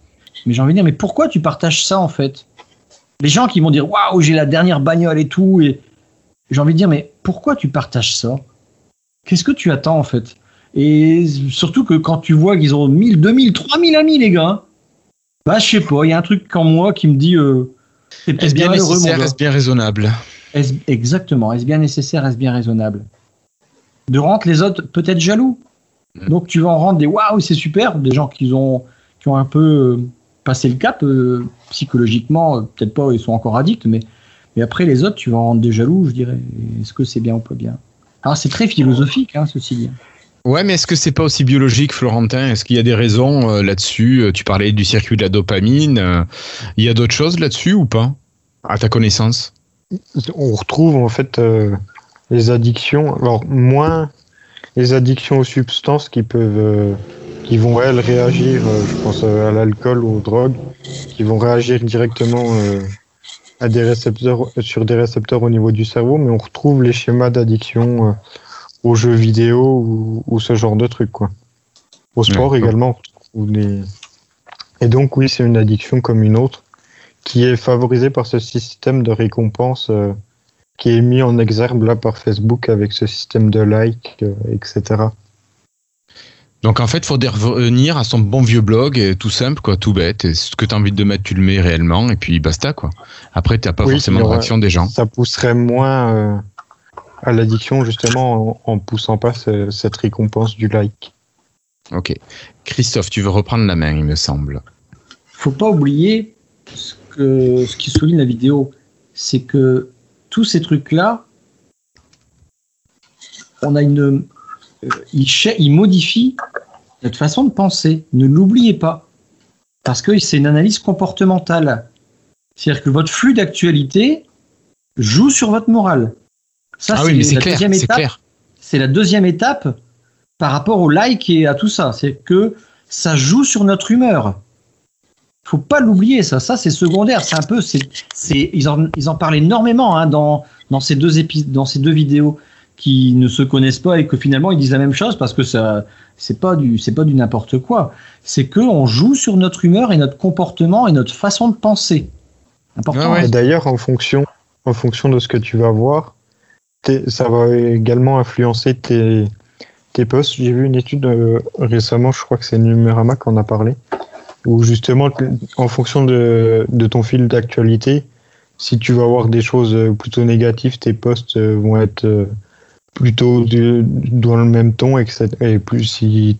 [SPEAKER 3] Mais j'ai envie de dire, mais pourquoi tu partages ça en fait? Les gens qui vont dire, waouh, j'ai la dernière bagnole et tout, et j'ai envie de dire, mais pourquoi tu partages ça? Qu'est-ce que tu attends en fait? Et surtout que quand tu vois qu'ils ont 1000, 2000, 3000 amis, les gars, bah je sais pas, il y a un truc en moi qui me dit, euh,
[SPEAKER 1] Est-ce bien nécessaire, est-ce bien raisonnable
[SPEAKER 3] Est-ce- exactement. Est-ce bien nécessaire Est-ce bien raisonnable? De rendre les autres peut-être jaloux.
[SPEAKER 1] Mm.
[SPEAKER 3] Donc tu vas en rendre des waouh, c'est super, des gens qui ont, qui ont un peu euh, passé le cap euh, psychologiquement, euh, peut-être pas, ils sont encore addicts, mais, mais après les autres, tu vas en rendre des jaloux, je dirais. Est-ce que c'est bien ou pas bien? Alors c'est très philosophique, hein, ceci dit.
[SPEAKER 1] Ouais, mais est-ce que c'est pas aussi biologique, Florentin? Est-ce qu'il y a des raisons euh, là-dessus? Euh, Tu parlais du circuit de la dopamine. euh, Il y a d'autres choses là-dessus ou pas? À ta connaissance?
[SPEAKER 5] On retrouve en fait les addictions, alors moins les addictions aux substances qui peuvent, qui vont elles réagir, je pense à l'alcool ou aux drogues, qui vont réagir directement à des récepteurs, sur des récepteurs au niveau du cerveau, mais on retrouve les schémas d'addiction aux jeux vidéo ou, ou ce genre de trucs quoi. Au sport
[SPEAKER 1] Ouais.
[SPEAKER 5] également. des- Et donc oui, c'est une addiction comme une autre qui est favorisée par ce système de récompense euh, qui est mis en exergue là par Facebook avec ce système de like, euh, etc.
[SPEAKER 1] Donc en fait, il faudrait revenir à son bon vieux blog, euh, tout simple, quoi, tout bête. Et ce que tu as envie de mettre, tu le mets réellement, et puis basta, quoi. Après, tu pas
[SPEAKER 5] Oui,
[SPEAKER 1] forcément de réaction des gens.
[SPEAKER 5] Ça pousserait moins, à l'addiction justement en, en poussant pas ce- cette récompense du like.
[SPEAKER 1] Ok. Christophe, tu veux reprendre la main, il me semble.
[SPEAKER 3] faut pas oublier ce, que, ce qui souligne la vidéo, c'est que tous ces trucs-là, on a une, euh, ils, ils modifient notre façon de penser. Ne l'oubliez pas, parce que c'est une analyse comportementale. C'est-à-dire que votre flux d'actualité joue sur votre morale. Ça,
[SPEAKER 1] ah oui, mais c'est
[SPEAKER 3] la
[SPEAKER 1] clair,
[SPEAKER 3] deuxième
[SPEAKER 1] c'est
[SPEAKER 3] étape
[SPEAKER 1] clair.
[SPEAKER 3] c'est la deuxième étape par rapport au like et à tout ça. C'est que ça joue sur notre humeur. Faut pas l'oublier, ça. Ça, c'est secondaire. C'est un peu, c'est, c'est, ils en, ils en parlent énormément hein, dans, dans ces deux épis, dans ces deux vidéos qui ne se connaissent pas et que finalement ils disent la même chose parce que ça, c'est pas du, c'est pas du n'importe quoi. C'est que on joue sur notre humeur et notre comportement et notre façon de penser. Important.
[SPEAKER 1] Ouais, ouais.
[SPEAKER 5] Et d'ailleurs, en fonction, en fonction de ce que tu vas voir, ça va également influencer tes, tes posts. J'ai vu une étude euh, récemment, je crois que c'est Numérama qui en a parlé, où justement, en fonction de, de ton fil d'actualité, si tu vas voir des choses euh, plutôt négatives, tes posts euh, vont être plutôt dans le même ton, etc. Et plus si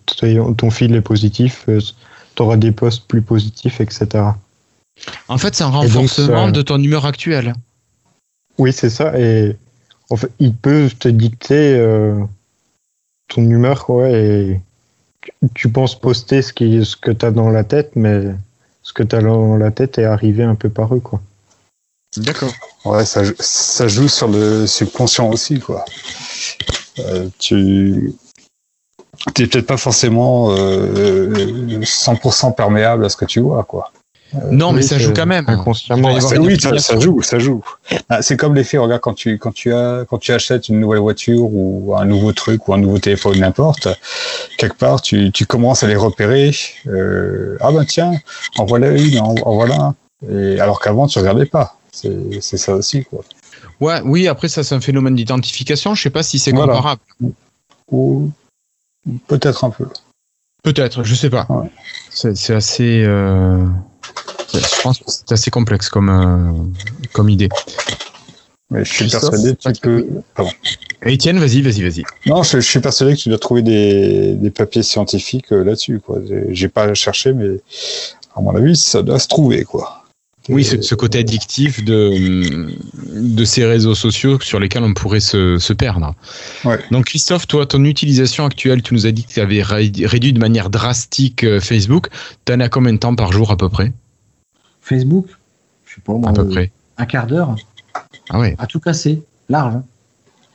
[SPEAKER 5] ton fil est positif, tu auras des posts plus positifs, etc.
[SPEAKER 1] En fait, c'est un
[SPEAKER 5] Et donc,
[SPEAKER 1] renforcement
[SPEAKER 5] ça-
[SPEAKER 1] de ton humeur actuelle.
[SPEAKER 5] Oui, c'est ça. Et en fait, il peut te dicter euh, ton humeur, quoi. Et tu- tu penses poster ce, qui, ce que tu as dans la tête, mais ce que tu as dans la tête est arrivé un peu par eux, quoi.
[SPEAKER 1] D'accord.
[SPEAKER 7] Ouais, ça, ça joue sur le subconscient aussi, quoi. Euh, tu t'es peut-être pas forcément euh, 100% perméable à ce que tu vois, quoi.
[SPEAKER 1] Non, mais
[SPEAKER 5] Oui,
[SPEAKER 1] ça joue quand même.
[SPEAKER 5] Inconsciemment.
[SPEAKER 1] Une
[SPEAKER 7] oui, ça, joue, ça joue. Ah, C'est comme l'effet, regarde, quand tu, quand, tu as, quand tu achètes une nouvelle voiture ou un nouveau truc ou un nouveau téléphone, n'importe, quelque part, tu, tu commences à les repérer. Euh, ah ben tiens, en voilà une, en, en voilà un. Et, alors qu'avant, tu regardais pas. C'est ça aussi, quoi.
[SPEAKER 1] Ouais, oui, après, ça, c'est un phénomène d'identification. Je sais pas si c'est
[SPEAKER 7] Voilà.
[SPEAKER 1] comparable.
[SPEAKER 7] Ou peut-être un peu.
[SPEAKER 1] Peut-être, je sais pas.
[SPEAKER 7] Ouais.
[SPEAKER 1] C'est assez. euh, Je pense que c'est assez complexe comme, euh, comme idée.
[SPEAKER 7] Mais je suis
[SPEAKER 1] Christophe,
[SPEAKER 7] persuadé que tu peux. Pardon.
[SPEAKER 1] Etienne, vas-y, vas-y, vas-y.
[SPEAKER 7] Non, je, je suis persuadé que tu dois trouver des, des papiers scientifiques euh, là-dessus. quoi. J'ai pas cherché, mais à mon avis, ça doit se trouver, quoi.
[SPEAKER 1] Oui, ce, ce côté addictif de, de ces réseaux sociaux sur lesquels on pourrait se, se perdre.
[SPEAKER 7] Ouais.
[SPEAKER 1] Donc, Christophe, toi, ton utilisation actuelle, tu nous as dit que tu avais réduit de manière drastique euh, Facebook. Tu en as combien de temps par jour à peu près?
[SPEAKER 3] Facebook, je sais pas, moi,
[SPEAKER 1] À peu
[SPEAKER 3] euh,
[SPEAKER 1] près.
[SPEAKER 3] un quart d'heure
[SPEAKER 1] Ah ouais.
[SPEAKER 3] à tout casser, large.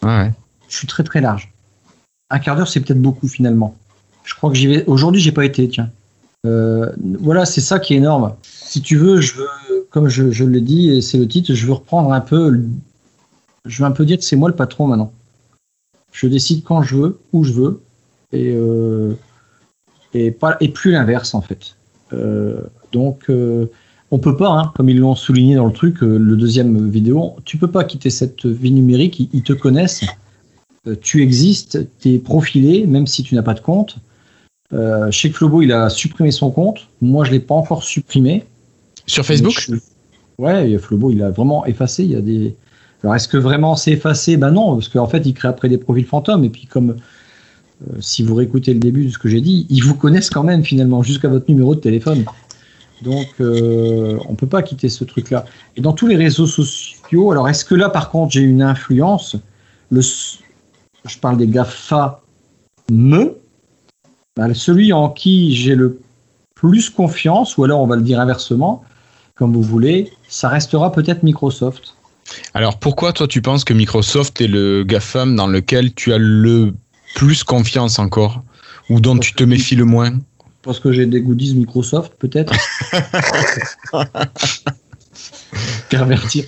[SPEAKER 1] Ouais, ouais.
[SPEAKER 3] Je suis très très large. Un quart d'heure, c'est peut-être beaucoup finalement. Je crois que j'y vais. Aujourd'hui, j'ai pas été, tiens. Euh, voilà, c'est ça qui est énorme. Si tu veux, je veux, comme je, l'ai dit, c'est le titre, je veux reprendre un peu. Je veux un peu dire que c'est moi le patron maintenant. Je décide quand je veux, où je veux, et, euh, pas, et plus l'inverse en fait. Euh, donc, euh, on peut pas, hein, comme ils l'ont souligné dans le truc, euh, le deuxième vidéo, tu peux pas quitter cette vie numérique, ils, te connaissent, tu existes, tu es profilé, même si tu n'as pas de compte. Chez Flobo, il a supprimé son compte, moi je l'ai pas encore supprimé.
[SPEAKER 1] Sur Facebook
[SPEAKER 3] je- Ouais, Flobo, il a vraiment effacé. Il y a des. Alors, est-ce que vraiment c'est effacé? Ben non, parce qu'en fait, il crée après des profils fantômes. Et puis, comme euh, si vous réécoutez le début de ce que j'ai dit, ils vous connaissent quand même finalement jusqu'à votre numéro de téléphone. Donc, euh, on peut pas quitter ce truc-là. Et dans tous les réseaux sociaux, alors est-ce que là, par contre, j'ai une influence? Le, Je parle des GAFA me. Ben, celui en qui j'ai le plus confiance, ou alors on va le dire inversement, comme vous voulez, ça restera peut-être Microsoft.
[SPEAKER 1] Alors, pourquoi toi, tu penses que Microsoft est le GAFAM dans lequel tu as le plus confiance encore Ou dont tu te méfies le moins?
[SPEAKER 3] Parce que j'ai des goodies Microsoft, peut-être. [laughs] Pervertir.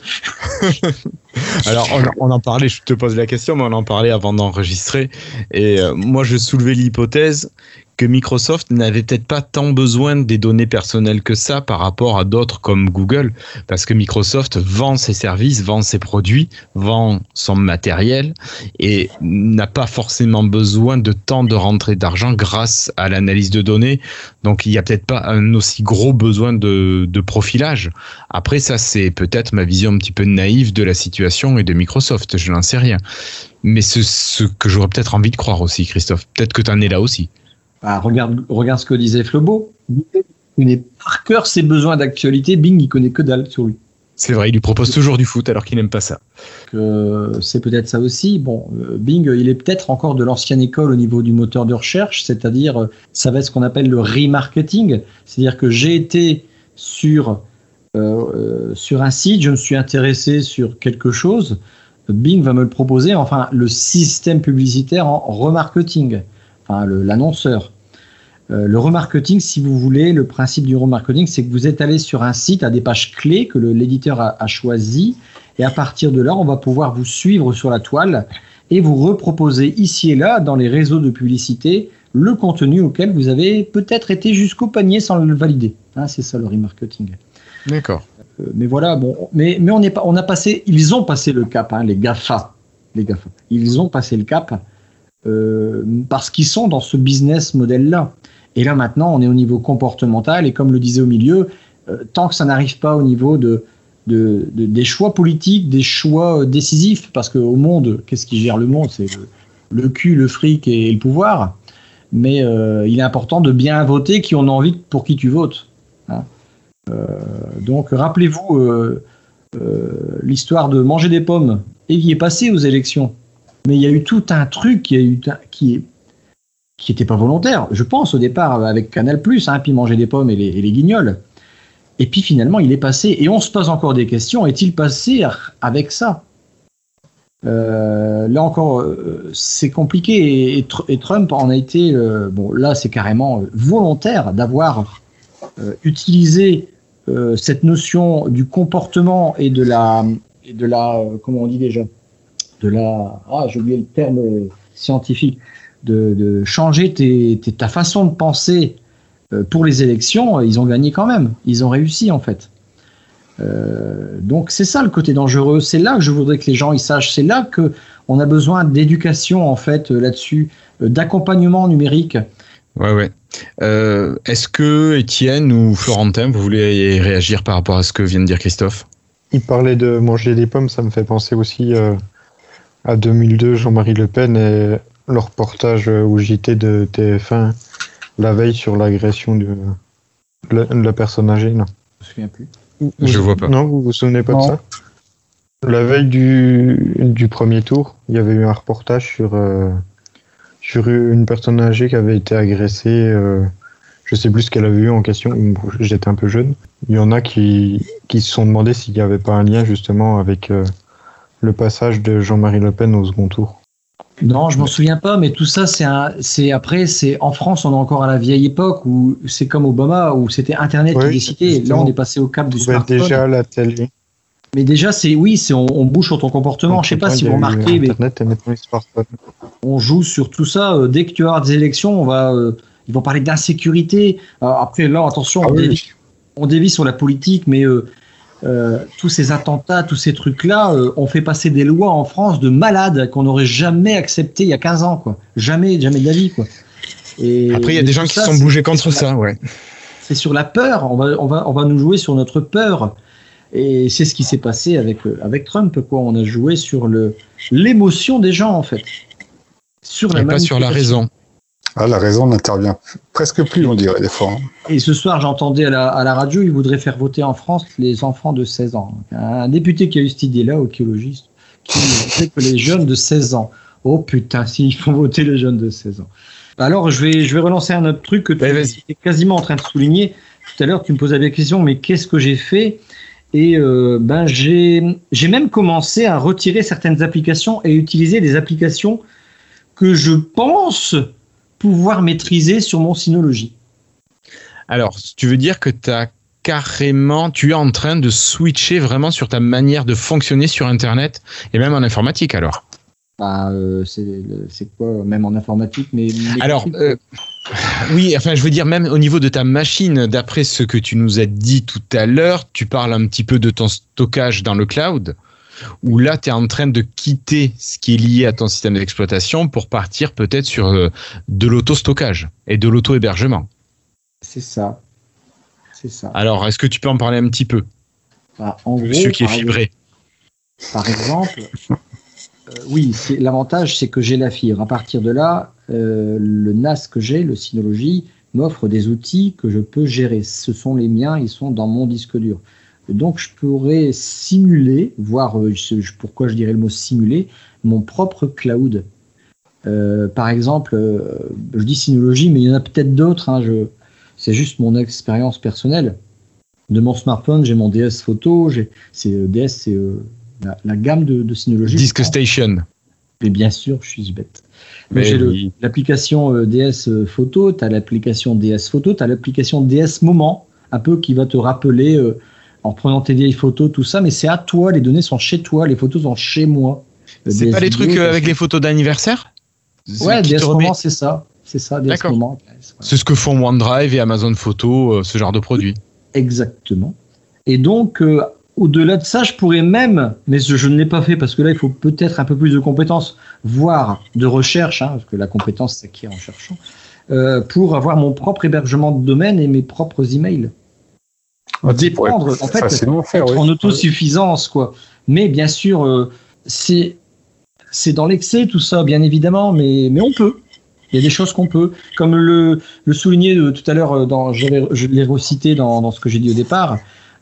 [SPEAKER 1] Alors, on, on en parlait, je te pose la question, mais on en parlait avant d'enregistrer. Et euh, moi, je soulevais l'hypothèse que Microsoft n'avait peut-être pas tant besoin des données personnelles que ça par rapport à d'autres comme Google, parce que Microsoft vend ses services, vend ses produits, vend son matériel et n'a pas forcément besoin de tant de rentrée d'argent grâce à l'analyse de données. Donc, il n'y a peut-être pas un aussi gros besoin de, de profilage. Après, ça, c'est peut-être ma vision un petit peu naïve de la situation et de Microsoft, je n'en sais rien. Mais c'est ce que j'aurais peut-être envie de croire aussi, Christophe. Peut-être que tu en es là aussi.
[SPEAKER 3] Ah, regarde, regarde ce que disait Flobo. Il connaît par cœur ses besoins d'actualité. Bing, il connaît que dalle sur lui.
[SPEAKER 1] C'est vrai, il lui propose toujours du foot alors qu'il n'aime pas ça.
[SPEAKER 3] c'est peut-être ça aussi. Bon, euh, Bing, il est peut-être encore de l'ancienne école au niveau du moteur de recherche, c'est-à-dire, euh, ça va être ce qu'on appelle le remarketing. C'est-à-dire que j'ai été sur, euh, sur un site, je me suis intéressé sur quelque chose, Bing va me le proposer, enfin, le système publicitaire en remarketing, enfin, l'annonceur. Euh, le remarketing, si vous voulez, le principe du remarketing, c'est que vous êtes allé sur un site à des pages clés que l'éditeur a, a choisi, et à partir de là, on va pouvoir vous suivre sur la toile et vous reproposer ici et là, dans les réseaux de publicité, le contenu auquel vous avez peut-être été jusqu'au panier sans le valider. Hein, c'est ça le remarketing.
[SPEAKER 1] D'accord.
[SPEAKER 3] Euh, mais voilà, bon, mais, mais on, est on a passé, ils ont passé le cap, hein, les GAFA. Les GAFA. Ils ont passé le cap euh, parce qu'ils sont dans ce business model-là. Et là maintenant, on est au niveau comportemental et comme le disait au milieu, euh, tant que ça n'arrive pas au niveau de, de, des choix politiques, des choix décisifs, parce qu'au monde, qu'est-ce qui gère le monde? C'est le, cul, le fric et, le pouvoir. Mais euh, il est important de bien voter qui on a envie pour qui tu votes. Hein. Euh, donc rappelez-vous l'histoire de manger des pommes et qui est passé aux élections. Mais il y a eu tout un truc qui, a n'était pas volontaire, je pense au départ avec Canal+, hein, puis manger des pommes et les, guignols. Et puis finalement, il est passé, et on se pose encore des questions, est-il passé avec ça? Euh, Là encore, euh, c'est compliqué, et, Trump en a été, euh, bon là c'est carrément volontaire d'avoir utilisé cette notion du comportement et de la, et de la comment on dit déjà, de la, ah j'ai oublié le terme scientifique, de, changer ta façon de penser euh, pour les élections, ils ont gagné quand même. Ils ont réussi en fait. Euh, donc c'est ça le côté dangereux. C'est là que je voudrais que les gens y sachent. C'est là que on a besoin d'éducation en fait euh, là-dessus, d'accompagnement numérique.
[SPEAKER 1] Ouais ouais. Est-ce que Étienne ou Florentin, vous voulez réagir par rapport à ce que vient de dire Christophe?
[SPEAKER 5] Il parlait de manger des pommes, ça me fait penser aussi à 2002, Jean-Marie Le Pen et le reportage au JT de TF1 la veille sur l'agression de, la personne âgée, non
[SPEAKER 3] Je me souviens plus.
[SPEAKER 1] Je vois pas.
[SPEAKER 5] Non, vous vous souvenez pas de ça? La veille du, du premier tour, il y avait eu un reportage sur, euh, sur une personne âgée qui avait été agressée. Euh, je sais plus ce qu'elle avait eu en question. J'étais un peu jeune. Il y en a qui, qui se sont demandé s'il n'y avait pas un lien justement avec euh, le passage de Jean-Marie Le Pen au second tour.
[SPEAKER 3] Non, je m'en souviens pas, mais tout ça, c'est après, c'est en France, on est encore à la vieille époque où c'est comme Obama où c'était Internet qui décidait. Là, on est passé au cap du smartphone.
[SPEAKER 5] déjà la télé.
[SPEAKER 3] Mais déjà, c'est oui, c'est on, bouge sur ton comportement. Je sais pas si vous remarquez, mais on joue sur tout ça. Euh, dès que tu as des élections, on va, euh, ils vont parler d'insécurité. après, là, attention, ah on, dévie, sur la politique, mais euh, euh, tous ces attentats, tous ces trucs-là, euh, ont fait passer des lois en France de malades qu'on n'aurait jamais accepté il y a 15 ans, quoi. Jamais, jamais de la vie, quoi.
[SPEAKER 1] Et, Après, il y a des gens qui se sont bougés contre ça, ouais.
[SPEAKER 3] C'est sur la peur. On va, on va, on va nous jouer sur notre peur. Et c'est ce qui s'est passé avec, euh, avec Trump, quoi. On a joué sur le, l'émotion des gens, en fait.
[SPEAKER 1] Sur la pas sur la raison.
[SPEAKER 7] Ah, la raison n'intervient presque plus, on dirait, des fois. Hein.
[SPEAKER 3] Et ce soir, j'entendais à la, radio, il voudrait faire voter en France les enfants de 16 ans. Un député qui a eu cette idée-là, archéologiste, qui disait que les jeunes de 16 ans. Oh putain, [laughs] s'ils font voter les jeunes de 16 ans. Alors, je vais, je vais relancer un autre truc que tu es quasiment en train de souligner. Tout à l'heure, tu me posais la question, mais qu'est-ce que j'ai fait? Et euh, ben, j'ai même commencé à retirer certaines applications et utiliser des applications que je pense pouvoir maîtriser sur mon Synology.
[SPEAKER 1] Alors, tu veux dire que tu as carrément, tu es en train de switcher vraiment sur ta manière de fonctionner sur Internet et même en informatique alors?
[SPEAKER 3] Bah, euh, c'est quoi, même en informatique, mais.
[SPEAKER 1] Alors, euh, oui, enfin, je veux dire, même au niveau de ta machine, d'après ce que tu nous as dit tout à l'heure, tu parles un petit peu de ton stockage dans le cloud où là, tu es en train de quitter ce qui est lié à ton système d'exploitation pour partir peut-être sur euh, de l'auto-stockage et de l'auto-hébergement.
[SPEAKER 3] C'est ça. C'est ça.
[SPEAKER 1] Alors, est-ce que tu peux en parler un petit peu?
[SPEAKER 3] Bah, en
[SPEAKER 1] Monsieur qui est fibré.
[SPEAKER 3] Par exemple, euh, oui, l'avantage, c'est que j'ai la fibre. À partir de là, euh, le NAS que j'ai, le Synology, m'offre des outils que je peux gérer. Ce sont les miens, ils sont dans mon disque dur. Donc, je pourrais simuler, voire euh, pourquoi je dirais le mot simuler, mon propre cloud. Euh, par exemple, euh, je dis Synology, mais il y en a peut-être d'autres. Hein, c'est juste mon expérience personnelle. De mon smartphone, j'ai mon DS photo. C'est DS, c'est la, gamme de, de Synology.
[SPEAKER 1] Disc Station.
[SPEAKER 3] Et bien sûr, je suis bête. Mais j'ai l'application DS photo, tu as l'application DS photo, tu as l'application DS moment, un peu qui va te rappeler en prenant tes vieilles photos, tout ça, mais c'est à toi, les données sont chez toi, les photos sont chez moi.
[SPEAKER 1] C'est pas les trucs euh, avec les photos d'anniversaire
[SPEAKER 3] Ouais, DS Moment, c'est ça. C'est ça, Moment.
[SPEAKER 1] C'est ce que font OneDrive et Amazon Photo, euh, ce genre de produits.
[SPEAKER 3] Exactement. Et donc, euh, au-delà de ça, je pourrais même, mais je, ne l'ai pas fait parce que là, il faut peut-être un peu plus de compétences, voire de recherche, hein, parce que la compétence s'acquiert en cherchant, pour avoir mon propre hébergement de domaine et mes propres emails. Dépendre, en fait, être en autosuffisance, quoi. Mais bien sûr, euh, c'est c'est dans l'excès tout ça, bien évidemment, mais mais on peut. Il y a des choses qu'on peut, comme le, le soulignait tout à l'heure, euh, dans, je l'ai recité dans, dans ce que j'ai dit au départ.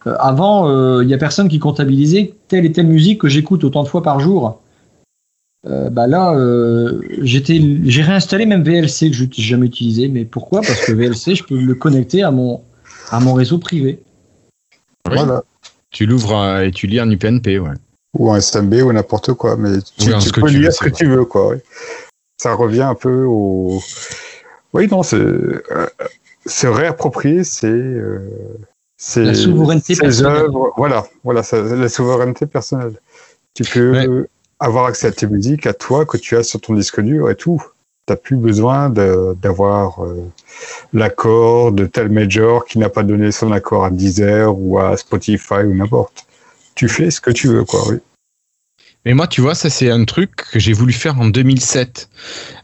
[SPEAKER 3] Euh, avant, il y a personne qui comptabilisait telle et telle musique que j'écoute autant de fois par jour. bah là, j'étais, j'ai réinstallé même VLC que je n'ai jamais utilisé. Mais pourquoi? Parce que VLC, je peux le connecter à mon, à mon réseau privé.
[SPEAKER 1] Voilà. Tu l'ouvres et tu lis un UPnP, ouais.
[SPEAKER 7] Ou un SMB ou n'importe quoi, mais tu, peux lire ce que tu veux, quoi. Ça revient un peu au. Oui, non, c'est euh, c'est réapproprier, c'est euh, c'est
[SPEAKER 3] la souveraineté personnelle.
[SPEAKER 7] voilà, voilà, la souveraineté personnelle. Tu peux avoir accès à tes musiques, à toi, que tu as sur ton disque dur et tout. T'as plus besoin d'avoir euh, l'accord de tel major qui n'a pas donné son accord à Deezer ou à Spotify ou n'importe. Tu fais ce que tu veux, quoi, oui.
[SPEAKER 1] Mais moi, tu vois, ça c'est un truc que j'ai voulu faire en 2007.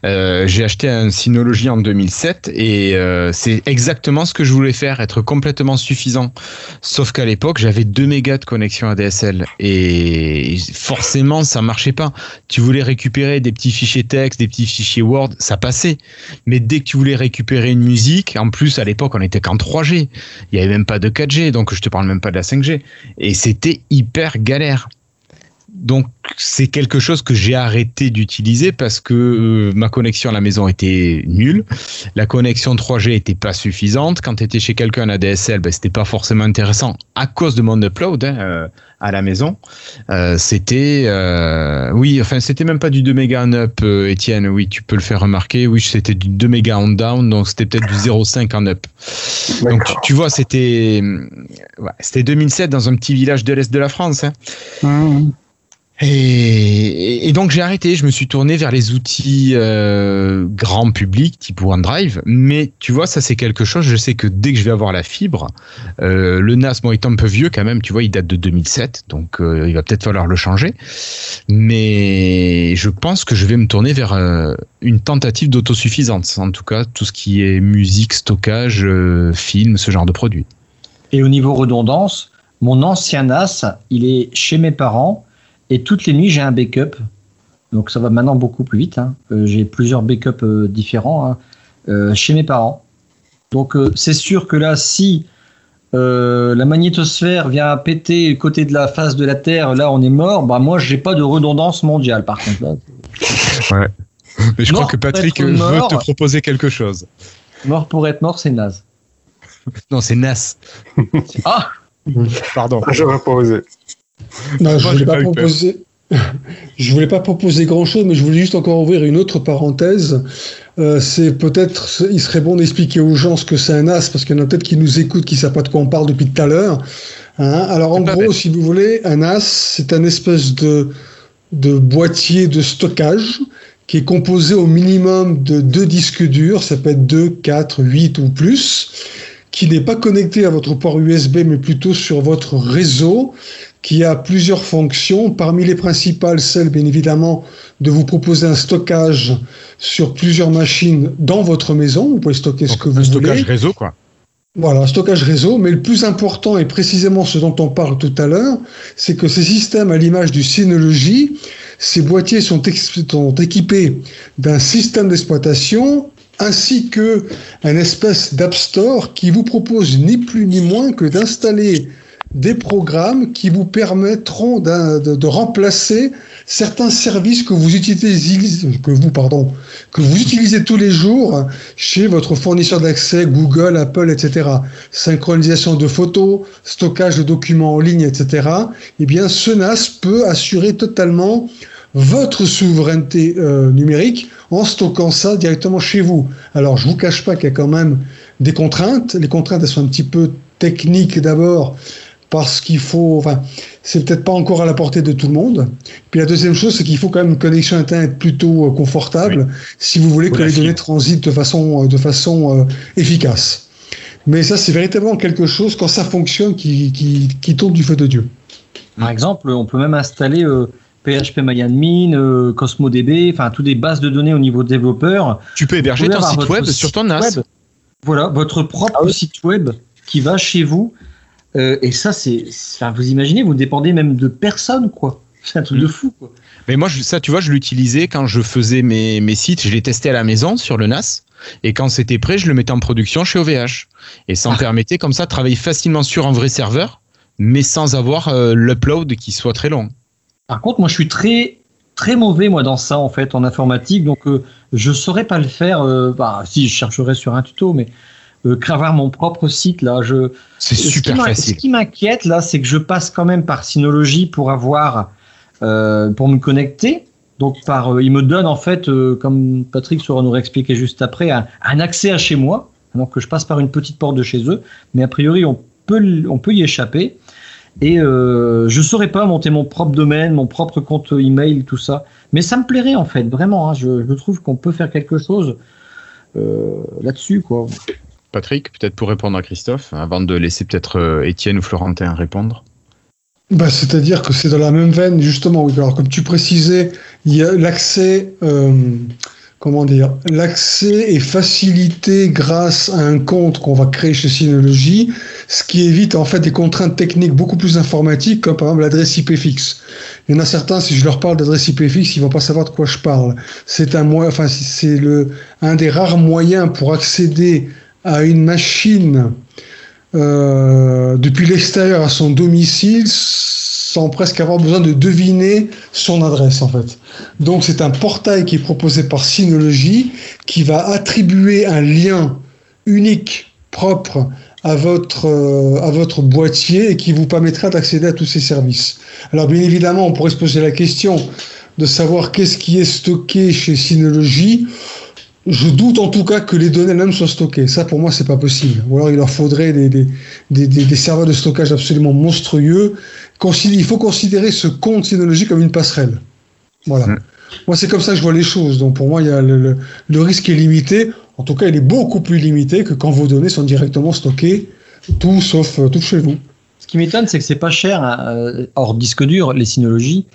[SPEAKER 1] Euh, j'ai acheté un Synology en 2007 et euh, c'est exactement ce que je voulais faire, être complètement suffisant. Sauf qu'à l'époque, j'avais 2 mégas de connexion ADSL et forcément, ça marchait pas. Tu voulais récupérer des petits fichiers texte, des petits fichiers Word, ça passait. Mais dès que tu voulais récupérer une musique, en plus à l'époque, on était qu'en 3G. Il y avait même pas de 4G, donc je te parle même pas de la 5G. Et c'était hyper galère donc c'est quelque chose que j'ai arrêté d'utiliser parce que euh, ma connexion à la maison était nulle, la connexion 3G était pas suffisante. Quand tu étais chez quelqu'un à DSL, ben, c'était pas forcément intéressant à cause de mon upload hein, euh, à la maison. Euh, c'était oui, enfin c'était même pas du 2 mégas en up, Étienne. Oui, tu peux le faire remarquer. Oui, c'était du 2 mégas en down, donc c'était peut-être du 0,5 en up. Donc tu, vois, c'était c'était 2007 dans un petit village de l'est de la France. Hein. Mmh. Et, donc j'ai arrêté, je me suis tourné vers les outils euh, grand public type OneDrive. Mais tu vois, ça c'est quelque chose. Je sais que dès que je vais avoir la fibre, euh, le NAS, bon, est un peu vieux quand même. Tu vois, il date de 2007, donc euh, il va peut-être falloir le changer. Mais je pense que je vais me tourner vers une tentative d'autosuffisance. En tout cas, tout ce qui est musique, stockage, film, ce genre de produits.
[SPEAKER 3] Et au niveau redondance, mon ancien NAS, il est chez mes parents et toutes les nuits, j'ai un backup. Donc ça va maintenant beaucoup plus vite. Hein. Euh, j'ai plusieurs backups euh, différents hein, euh, chez mes parents. Donc c'est sûr que là, si la magnétosphère vient péter côté de la face de la Terre, là on est mort. Bah moi, j'ai pas de redondance mondiale par contre.
[SPEAKER 1] Ouais. [laughs] Mais je crois que Patrick veut te proposer quelque chose.
[SPEAKER 3] Mort pour être mort, c'est naze.
[SPEAKER 1] non, c'est nas.
[SPEAKER 3] ah
[SPEAKER 1] Pardon.
[SPEAKER 7] J'aurais pas osé.
[SPEAKER 2] Non, [laughs] je voulais pas, proposer. je voulais pas proposer grand chose, mais je voulais juste encore ouvrir une autre parenthèse. Euh, c'est peut-être, il serait bon d'expliquer aux gens ce que c'est un NAS, parce qu'il y en a peut-être qui nous écoutent, qui savent pas de quoi on parle depuis tout à l'heure. Hein. Alors en gros, si vous voulez, un NAS, c'est un espèce de, de boîtier de stockage qui est composé au minimum de deux disques durs, ça peut être 2, 4, 8 ou plus, qui n'est pas connecté à votre port USB, mais plutôt sur votre réseau, qui a plusieurs fonctions. Parmi les principales, celle bien évidemment de vous proposer un stockage sur plusieurs machines dans votre maison. Vous pouvez stocker ce que vous voulez. Un
[SPEAKER 1] stockage réseau, quoi.
[SPEAKER 2] Voilà, stockage réseau. Mais le plus important, et précisément ce dont on parle tout à l'heure, c'est que ces systèmes, à l'image du Synology, ces boîtiers sont, sont équipés d'un système d'exploitation ainsi que un espèce d'App Store qui vous propose ni plus ni moins que d'installer des programmes qui vous permettront de, remplacer certains services que vous utilisez, que vous, pardon, que vous utilisez tous les jours chez votre fournisseur d'accès, Google, Apple, etc. Synchronisation de photos, stockage de documents en ligne, etc. Eh bien, ce NAS peut assurer totalement votre souveraineté euh, numérique en stockant ça directement chez vous. Alors, je vous cache pas qu'il y a quand même des contraintes. Les contraintes, elles sont un petit peu techniques d'abord parce qu'il faut, enfin, c'est peut-être pas encore à la portée de tout le monde. Puis la deuxième chose, c'est qu'il faut quand même une connexion internet plutôt euh, confortable si vous voulez que les données transitent de façon, euh, de façon euh, efficace. Mais ça, c'est véritablement quelque chose, quand ça fonctionne, qui, qui, qui tourne du feu de Dieu.
[SPEAKER 3] Par exemple, on peut même installer PHP MyAdmin, CosmoDB, enfin, toutes des bases de données au niveau développeur.
[SPEAKER 1] Tu peux héberger ton site web sur ton NAS.
[SPEAKER 3] Voilà, votre propre ah site web qui va chez vous euh, et ça, c'est, enfin, vous imaginez, vous dépendez même de personne, quoi. C'est un truc de mm. fou, quoi.
[SPEAKER 1] Mais moi, ça, tu vois, je l'utilisais quand je faisais mes, mes sites. Je les testais à la maison sur le NAS. Et quand c'était prêt, je le mettais en production chez OVH. Et ça me ah. permettait comme ça de travailler facilement sur un vrai serveur, mais sans avoir euh, l'upload qui soit très long.
[SPEAKER 3] Par contre, moi, je suis très très mauvais moi dans ça en fait en informatique, donc euh, je saurais pas le faire. bah, si je chercherais sur un tuto, mais euh, avoir mon propre site là. Je,
[SPEAKER 1] c'est super facile.
[SPEAKER 3] Ce qui m'inquiète là, c'est que je passe quand même par Synology pour avoir, euh, pour me connecter. Donc par, euh, il me donne en fait, euh, comme Patrick saura nous réexpliquer juste après, un, accès à chez moi. Donc que je passe par une petite porte de chez eux, mais a priori on peut, on peut y échapper. Et euh, je saurais pas monter mon propre domaine, mon propre compte email, tout ça. Mais ça me plairait en fait, vraiment. Hein, je, je, trouve qu'on peut faire quelque chose euh, là-dessus, quoi.
[SPEAKER 1] Patrick, peut-être pour répondre à Christophe, avant de laisser peut-être euh, Étienne ou Florentin répondre
[SPEAKER 2] bah, C'est-à-dire que c'est dans la même veine, justement. Alors, comme tu précisais, l'accès, euh, comment est facilité grâce à un compte qu'on va créer chez Synology, ce qui évite en fait des contraintes techniques beaucoup plus informatiques, comme par exemple l'adresse IP fixe. Il y en a certains, si je leur parle d'adresse IP fixe, ils vont pas savoir de quoi je parle. C'est un enfin, un des rares moyens pour accéder à une machine euh, depuis l'extérieur à son domicile sans presque avoir besoin de deviner son adresse en fait. Donc c'est un portail qui est proposé par Synology qui va attribuer un lien unique, propre à votre, euh, à votre boîtier et qui vous permettra d'accéder à tous ces services. Alors bien évidemment, on pourrait se poser la question de savoir qu'est-ce qui est stocké chez Synology. Je doute en tout cas que les données elles-mêmes soient stockées. Ça, pour moi, c'est pas possible. Ou alors, il leur faudrait des, des, des, des serveurs de stockage absolument monstrueux. Il faut considérer ce compte Synology comme une passerelle. Voilà. Mm. Moi, c'est comme ça que je vois les choses. Donc, pour moi, il y a le, le, risque est limité. En tout cas, il est beaucoup plus limité que quand vos données sont directement stockées, tout sauf tout chez vous.
[SPEAKER 3] Ce qui m'étonne, c'est que c'est pas cher hein, hors disque dur les Synology.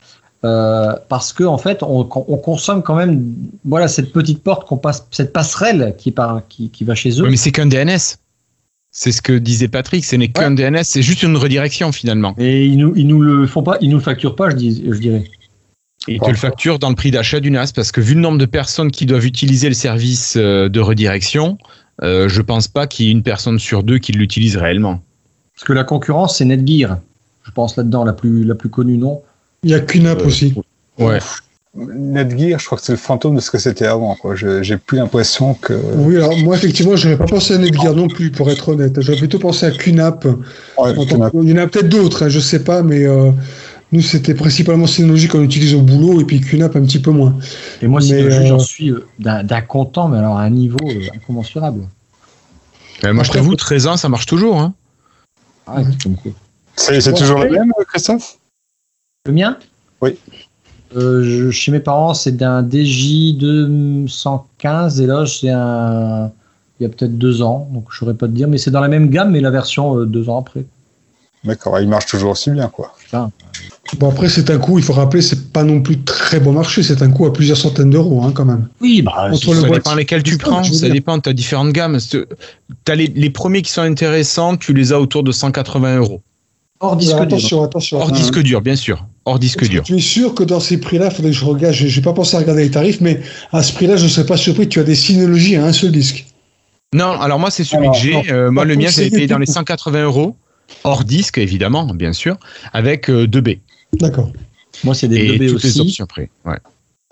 [SPEAKER 3] Euh, parce que en fait, on, on, consomme quand même, voilà, cette petite porte qu'on passe, cette passerelle qui, par, qui, qui va chez eux.
[SPEAKER 1] mais c'est qu'un DNS. C'est ce que disait Patrick. Ce n'est qu'un DNS, c'est juste une redirection finalement.
[SPEAKER 3] Et ils nous, ils nous le font pas, ils nous le facturent pas, je, dis, je dirais.
[SPEAKER 1] Et ils te le facturent dans le prix d'achat du NAS parce que vu le nombre de personnes qui doivent utiliser le service euh, de redirection, euh, je pense pas qu'il y ait une personne sur deux qui l'utilise réellement.
[SPEAKER 3] Parce que la concurrence, c'est Netgear. Je pense là-dedans la plus, la plus connue, non
[SPEAKER 2] il y a QNAP euh, aussi.
[SPEAKER 1] Ouais.
[SPEAKER 7] Netgear, je crois que c'est le fantôme de ce que c'était avant. J'ai plus l'impression que.
[SPEAKER 2] Oui, alors moi, effectivement, je n'avais pas pensé à Netgear non plus, pour être honnête. J'aurais plutôt pensé à QNAP. Il y en a peut-être d'autres, hein, je sais pas, mais euh, nous, c'était principalement Synology qu'on utilise au boulot, et puis QNAP un petit peu moins.
[SPEAKER 3] Et moi, Synology, j'en euh, suis d'un content, mais alors à un niveau incommensurable.
[SPEAKER 1] moi, je t'avoue, 13 ans, ça marche toujours. Hein.
[SPEAKER 7] Ah, c'est toujours le même, Christophe?
[SPEAKER 3] Le mien
[SPEAKER 7] Oui.
[SPEAKER 3] Euh, chez mes parents, c'est d'un DJ 215 et là, c'est un. Il y a peut-être deux ans, donc je ne saurais pas te dire, mais c'est dans la même gamme, mais la version euh, deux ans après.
[SPEAKER 7] D'accord, il marche toujours aussi bien, quoi.
[SPEAKER 2] Bon, après, c'est un coût, il faut rappeler, c'est pas non plus très bon marché, c'est un coût à plusieurs centaines d'euros, hein, quand même.
[SPEAKER 3] Oui, bah,
[SPEAKER 2] Entre
[SPEAKER 1] Ça
[SPEAKER 2] le
[SPEAKER 1] dépend lesquels tu prends, ça
[SPEAKER 2] dire.
[SPEAKER 1] dépend, tu as différentes gammes. Tu as les, les premiers qui sont intéressants, tu les as autour de 180 euros.
[SPEAKER 3] hors disque dur.
[SPEAKER 2] attention, attention.
[SPEAKER 1] Hors disque dur, bien sûr. Hors disque dur.
[SPEAKER 2] Tu es sûr que dans ces prix-là, il faudrait que je regarde, je n'ai pas pensé à regarder les tarifs, mais à ce prix-là, je ne serais pas surpris que tu as des synologies à un seul disque.
[SPEAKER 1] Non, alors moi, c'est celui
[SPEAKER 2] Alors,
[SPEAKER 1] que j'ai. Euh, moi, le mien, j'avais payé dans les
[SPEAKER 2] tout.
[SPEAKER 1] 180 euros. Hors disque, évidemment, bien sûr, avec euh, 2B.
[SPEAKER 2] D'accord.
[SPEAKER 3] Moi, c'est des
[SPEAKER 1] et
[SPEAKER 3] 2B
[SPEAKER 1] toutes les
[SPEAKER 3] aussi.
[SPEAKER 1] options après. Ouais.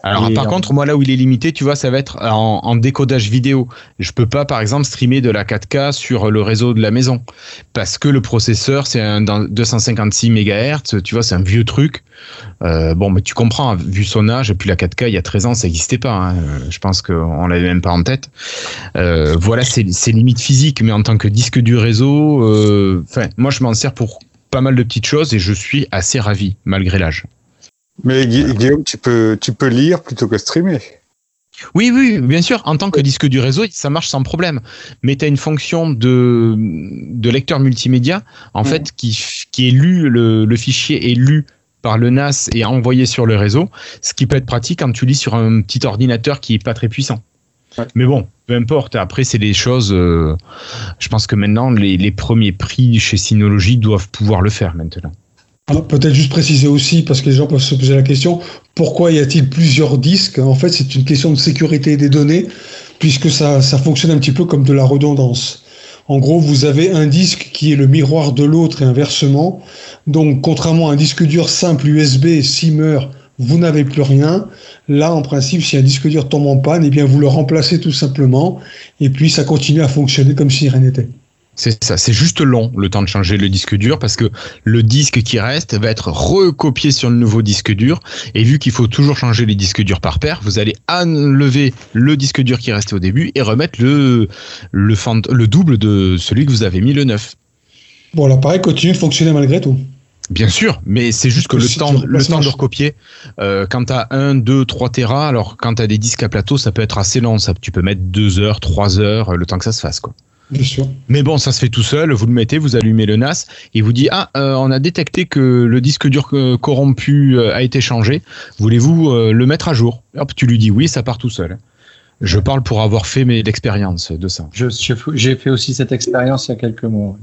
[SPEAKER 1] Alors
[SPEAKER 3] Et
[SPEAKER 1] par
[SPEAKER 3] en-
[SPEAKER 1] contre, moi là où il est limité, tu vois, ça va être en, en décodage vidéo. Je peux pas, par exemple, streamer de la 4K sur le réseau de la maison parce que le processeur c'est un dans 256 MHz. Tu vois, c'est un vieux truc. Euh, bon, mais tu comprends, vu son âge, et puis la 4K il y a 13 ans, ça n'existait pas. hein. Euh, Je pense qu'on l'avait même pas en tête. Euh, voilà, c'est limite physique, mais en tant que disque du réseau, euh, moi je m'en sers pour pas mal de petites choses et je suis assez ravi malgré l'âge.
[SPEAKER 7] Mais Gui- Guillaume, tu peux, tu peux lire plutôt que streamer.
[SPEAKER 1] Oui, oui, bien sûr. En tant que disque du réseau, ça marche sans problème. Mais tu as une fonction de, de lecteur multimédia, en
[SPEAKER 3] Mhm.
[SPEAKER 1] fait, qui, qui est lu, le, le fichier est lu par le NAS et envoyé sur le réseau, ce qui peut être pratique quand tu lis sur un petit ordinateur qui est pas très puissant.
[SPEAKER 3] Ouais.
[SPEAKER 1] Mais bon, peu importe. Après, c'est des choses. euh, je pense que maintenant, les, les premiers prix chez Synology doivent pouvoir le faire maintenant.
[SPEAKER 2] Peut-être juste préciser aussi, parce que les gens peuvent se poser la question, pourquoi y a-t-il plusieurs disques? En fait, c'est une question de sécurité des données, puisque ça, ça fonctionne un petit peu comme de la redondance. En gros, vous avez un disque qui est le miroir de l'autre et inversement. Donc, contrairement à un disque dur simple USB, s'il meurt, vous n'avez plus rien. Là, en principe, si un disque dur tombe en panne, eh bien, vous le remplacez tout simplement, et puis ça continue à fonctionner comme si rien n'était.
[SPEAKER 1] C'est ça, c'est juste long le temps de changer le disque dur parce que le disque qui reste va être recopié sur le nouveau disque dur et vu qu'il faut toujours changer les disques durs par paire, vous allez enlever le disque dur qui restait au début et remettre le le, fant- le double de celui que vous avez mis le neuf.
[SPEAKER 2] Bon, l'appareil continue de fonctionner malgré tout.
[SPEAKER 1] Bien sûr, mais c'est juste que le temps, le temps de recopier, euh, quand tu as 1, 2, 3 Tera, alors quand tu as des disques à plateau, ça peut être assez long. Ça, tu peux mettre 2 heures, 3 heures, le temps que ça se fasse. quoi.
[SPEAKER 2] Bien sûr.
[SPEAKER 1] Mais bon, ça se fait tout seul. Vous le mettez, vous allumez le NAS et vous dit ah, euh, on a détecté que le disque dur euh, corrompu euh, a été changé. Voulez-vous euh, le mettre à jour? Hop, tu lui dis oui, ça part tout seul. Je parle pour avoir fait mes l'expérience de ça.
[SPEAKER 3] Je- J'ai fait aussi cette expérience il y a quelques mois.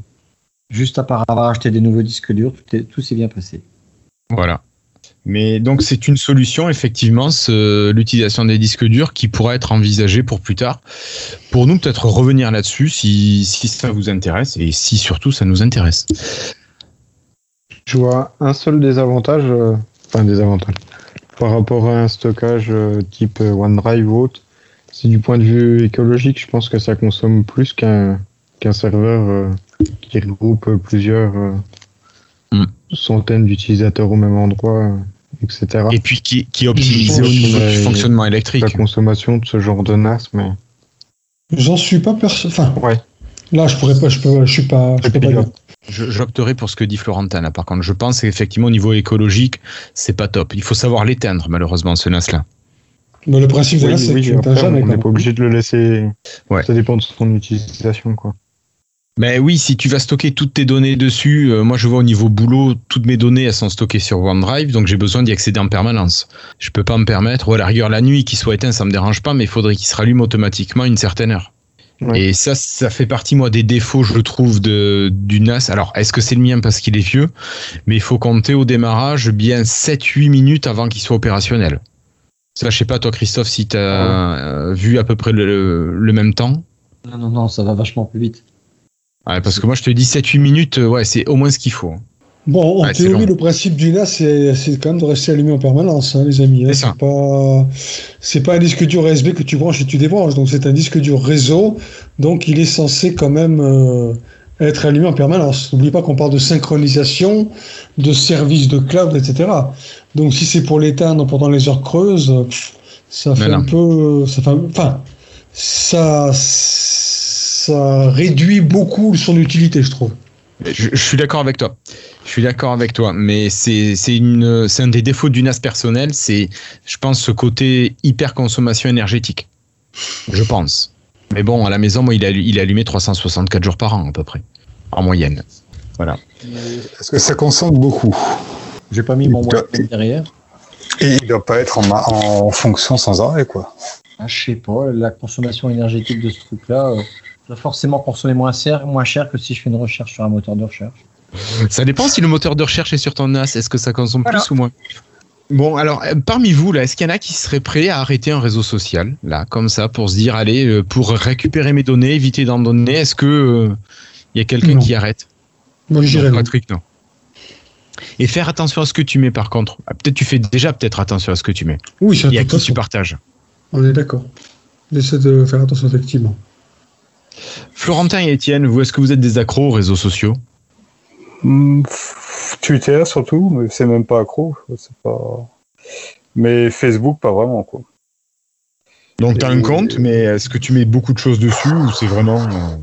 [SPEAKER 3] Juste après avoir acheté des nouveaux disques durs, tout est- tout s'est bien passé.
[SPEAKER 1] Voilà. Mais donc c'est une solution effectivement, ce- l'utilisation des disques durs qui pourrait être envisagée pour plus tard. Pour nous peut-être revenir là-dessus si, si ça vous intéresse et si surtout ça nous intéresse.
[SPEAKER 5] Je vois un seul désavantage, euh, enfin désavantage, par rapport à un stockage euh, type euh, OneDrive ou autre. C'est du point de vue écologique, je pense que ça consomme plus qu'un qu'un serveur euh, qui regroupe plusieurs euh,
[SPEAKER 1] Mm.
[SPEAKER 5] centaines d'utilisateurs au même endroit, etc.
[SPEAKER 1] Et puis qui, qui est optimisé au niveau du fonctionnement électrique.
[SPEAKER 5] La consommation de ce genre de NAS, mais
[SPEAKER 2] J'en suis pas perso. Enfin,
[SPEAKER 5] ouais.
[SPEAKER 2] là, je pourrais pas, je peux, je suis pas, je peux pas dire.
[SPEAKER 1] Je- J'opterai pour ce que dit Florentin là. Par contre, je pense qu'effectivement au niveau écologique, c'est pas top. Il faut savoir l'éteindre malheureusement ce NAS là.
[SPEAKER 2] Mais le principe de
[SPEAKER 5] Oui,
[SPEAKER 2] là, c'est
[SPEAKER 5] oui,
[SPEAKER 2] que tu
[SPEAKER 5] après,
[SPEAKER 2] n'éteins jamais.
[SPEAKER 5] on n'est pas obligé de le laisser.
[SPEAKER 1] Ouais.
[SPEAKER 5] Ça dépend de son utilisation, quoi.
[SPEAKER 1] Mais oui, si tu vas stocker toutes tes données dessus, euh, moi je vois au niveau boulot, toutes mes données elles sont stockées sur OneDrive, donc j'ai besoin d'y accéder en permanence. Je peux pas me permettre, ou à la rigueur la nuit qu'il soit éteint, ça me dérange pas, mais il faudrait qu'il se rallume automatiquement à une certaine heure.
[SPEAKER 5] Ouais.
[SPEAKER 1] Et ça, ça fait partie moi des défauts, je le trouve, de, du NAS. Alors, est-ce que c'est le mien parce qu'il est vieux? Mais il faut compter au démarrage bien 7-8 minutes avant qu'il soit opérationnel. Ça, je sais pas toi Christophe si tu as vu à peu près le, le même temps.
[SPEAKER 3] Non, non, non, ça va vachement plus vite.
[SPEAKER 1] Ouais, parce que moi je te dis 7-8 minutes, euh, ouais, c'est au moins ce qu'il faut.
[SPEAKER 2] Bon, en
[SPEAKER 1] Ouais,
[SPEAKER 2] théorie, le principe du NAS, c'est quand même de rester allumé en permanence, hein, les amis. hein.
[SPEAKER 1] C'est
[SPEAKER 2] pas, c'est pas un disque dur USB que tu branches et tu débranches. Donc, c'est un disque dur réseau. Donc, il est censé quand même euh, être allumé en permanence. N'oublie pas qu'on parle de synchronisation, de services de cloud, etc. Donc, si c'est pour l'éteindre pendant les heures creuses, pff, ça fait un peu, ça fait, enfin, ça, ça réduit beaucoup son utilité, je trouve.
[SPEAKER 1] Je, je suis d'accord avec toi. Je suis d'accord avec toi, mais c'est c'est une c'est un des défauts du NAS personnel, c'est je pense ce côté hyper consommation énergétique. Je pense. Mais bon, à la maison, moi, il, a, il est allumé 364 jours par an à peu près, en moyenne. Voilà.
[SPEAKER 7] Est-ce que ça consomme beaucoup?
[SPEAKER 3] J'ai pas mis mon Wi-Fi derrière.
[SPEAKER 7] Et il doit pas être en, en fonction sans arrêt, quoi.
[SPEAKER 3] Ah, je sais pas, la consommation énergétique de ce truc-là euh, forcément consommer moins cher, moins cher que si je fais une recherche sur un moteur de recherche.
[SPEAKER 1] Ça dépend si le moteur de recherche est sur ton NAS. Est-ce que ça consomme
[SPEAKER 3] Voilà.
[SPEAKER 1] plus ou moins Bon, alors, euh, parmi vous, là, est-ce qu'il y en a qui seraient prêts à arrêter un réseau social, là, comme ça, pour se dire, allez, euh, pour récupérer mes données, éviter d'en donner, est-ce que euh, il y a quelqu'un qui arrête
[SPEAKER 2] Moi, je dirais.
[SPEAKER 1] Patrick, non. Et faire attention à ce que tu mets, par contre. Ah, Peut-être tu fais déjà peut-être attention à ce que tu mets.
[SPEAKER 2] Oui, c'est
[SPEAKER 1] Et à qui tu partages.
[SPEAKER 2] On est d'accord. J'essaie de faire attention, effectivement.
[SPEAKER 1] Florentin et Étienne, vous, est-ce que vous êtes des accros aux réseaux sociaux?
[SPEAKER 7] Hmm, Twitter surtout, mais c'est même pas accro. C'est pas. Mais Facebook, pas vraiment, quoi.
[SPEAKER 1] Donc, tu as un compte, mais est-ce que tu mets beaucoup de choses dessus ou c'est vraiment. euh,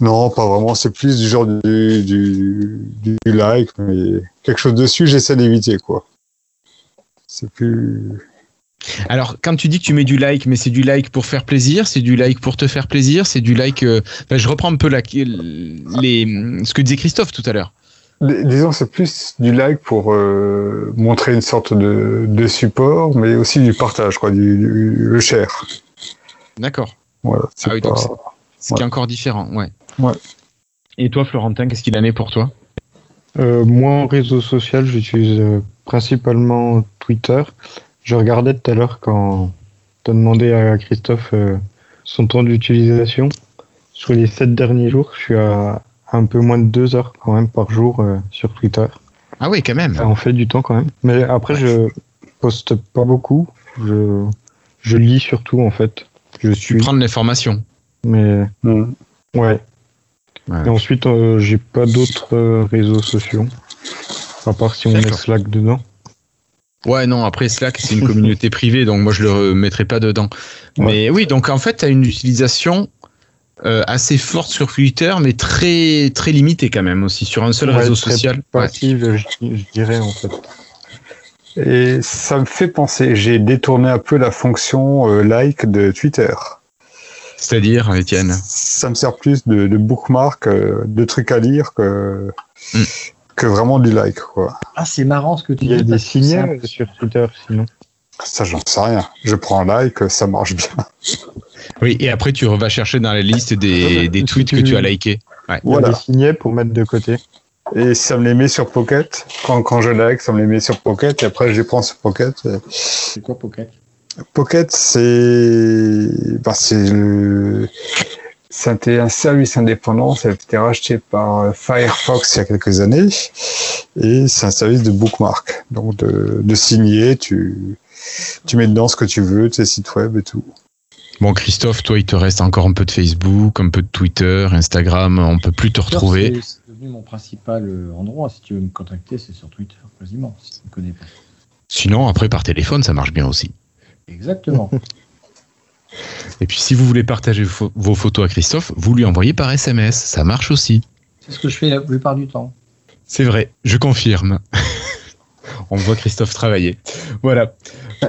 [SPEAKER 7] Non, pas vraiment. C'est plus du genre du, du, du like, mais quelque chose dessus, j'essaie d'éviter, quoi. C'est plus.
[SPEAKER 1] Alors, quand tu dis que tu mets du like, mais c'est du like pour faire plaisir, c'est du like pour te faire plaisir, c'est du like. euh, ben, je reprends un peu la, les, ce que disait Christophe tout à l'heure.
[SPEAKER 7] Dis- Disons, c'est plus du like pour euh, montrer une sorte de, de support, mais aussi du partage, quoi, du, du- le share.
[SPEAKER 1] D'accord.
[SPEAKER 7] Voilà. c'est
[SPEAKER 1] Ah oui,
[SPEAKER 7] pas-
[SPEAKER 1] qui est encore différent, ouais.
[SPEAKER 7] Ouais.
[SPEAKER 1] Et toi, Florentin, qu'est-ce qu'il en est pour toi?
[SPEAKER 5] Euh, moi, en réseau social, j'utilise euh, principalement Twitter. Je regardais tout à l'heure quand tu as demandé à Christophe euh, son temps d'utilisation. Sur les sept derniers jours, je suis à un peu moins de deux heures quand même par jour euh, sur Twitter.
[SPEAKER 1] Ah oui, quand même.
[SPEAKER 5] Ça en fait du temps quand même. Mais après, je poste pas beaucoup. Je, je lis surtout en fait. Je suis.
[SPEAKER 1] prends de l'information.
[SPEAKER 5] Mais
[SPEAKER 7] Hmm.
[SPEAKER 5] ouais.
[SPEAKER 1] Ouais.
[SPEAKER 5] Et ensuite, euh, j'ai pas d'autres réseaux sociaux. À part si on met. Slack dedans.
[SPEAKER 1] Ouais, non, après Slack, c'est une communauté [laughs] privée, donc moi je le mettrai pas dedans. Mais oui, donc en fait, tu as une utilisation euh, assez forte sur Twitter, mais très très limitée quand même aussi, sur un seul
[SPEAKER 5] Ouais,
[SPEAKER 1] réseau
[SPEAKER 5] très
[SPEAKER 1] social. Ouais.
[SPEAKER 5] Passive, je, je dirais en fait.
[SPEAKER 7] Et ça me fait penser, j'ai détourné un peu la fonction euh, like de Twitter.
[SPEAKER 1] C'est-à-dire, Étienne?
[SPEAKER 7] Ça me sert plus de, de bookmark, euh, de trucs à lire que,
[SPEAKER 1] Hmm.
[SPEAKER 7] Que vraiment du like, quoi.
[SPEAKER 3] Ah, c'est marrant ce que tu
[SPEAKER 5] Il y a
[SPEAKER 3] dis.
[SPEAKER 5] des signaux sur Twitter sinon.
[SPEAKER 7] Ça, j'en sais rien. Je prends un like, ça marche bien.
[SPEAKER 1] Oui, et après tu vas chercher dans la liste des, des tweets que tu as likés.
[SPEAKER 5] Il y a
[SPEAKER 7] Voilà.
[SPEAKER 5] des signets pour mettre de côté.
[SPEAKER 7] Et ça me les met sur Pocket. Quand, quand je like, ça me les met sur Pocket. Et après, je les prends sur Pocket. Et
[SPEAKER 3] C'est quoi Pocket?
[SPEAKER 7] Pocket, c'est bah, c'est le c'était un service indépendant, ça a été racheté par Firefox il y a quelques années, et c'est un service de bookmark, donc de, de signer, tu tu mets dedans ce que tu veux, tes sites web et tout.
[SPEAKER 1] Bon, Christophe, toi, il te reste encore un peu de Facebook, un peu de Twitter, Instagram, on peut plus te retrouver.
[SPEAKER 3] C'est c'est devenu mon principal euh, endroit. Si tu veux me contacter, c'est sur Twitter, quasiment, si tu ne me connais pas.
[SPEAKER 1] Sinon, après, par téléphone, ça marche bien aussi.
[SPEAKER 3] Exactement. [laughs]
[SPEAKER 1] Et puis, si vous voulez partager fo- vos photos à Christophe, vous lui envoyez par SMS. Ça marche aussi.
[SPEAKER 3] c'est ce que je fais la plupart du temps.
[SPEAKER 1] C'est vrai, je confirme. [laughs] On voit Christophe travailler. Voilà.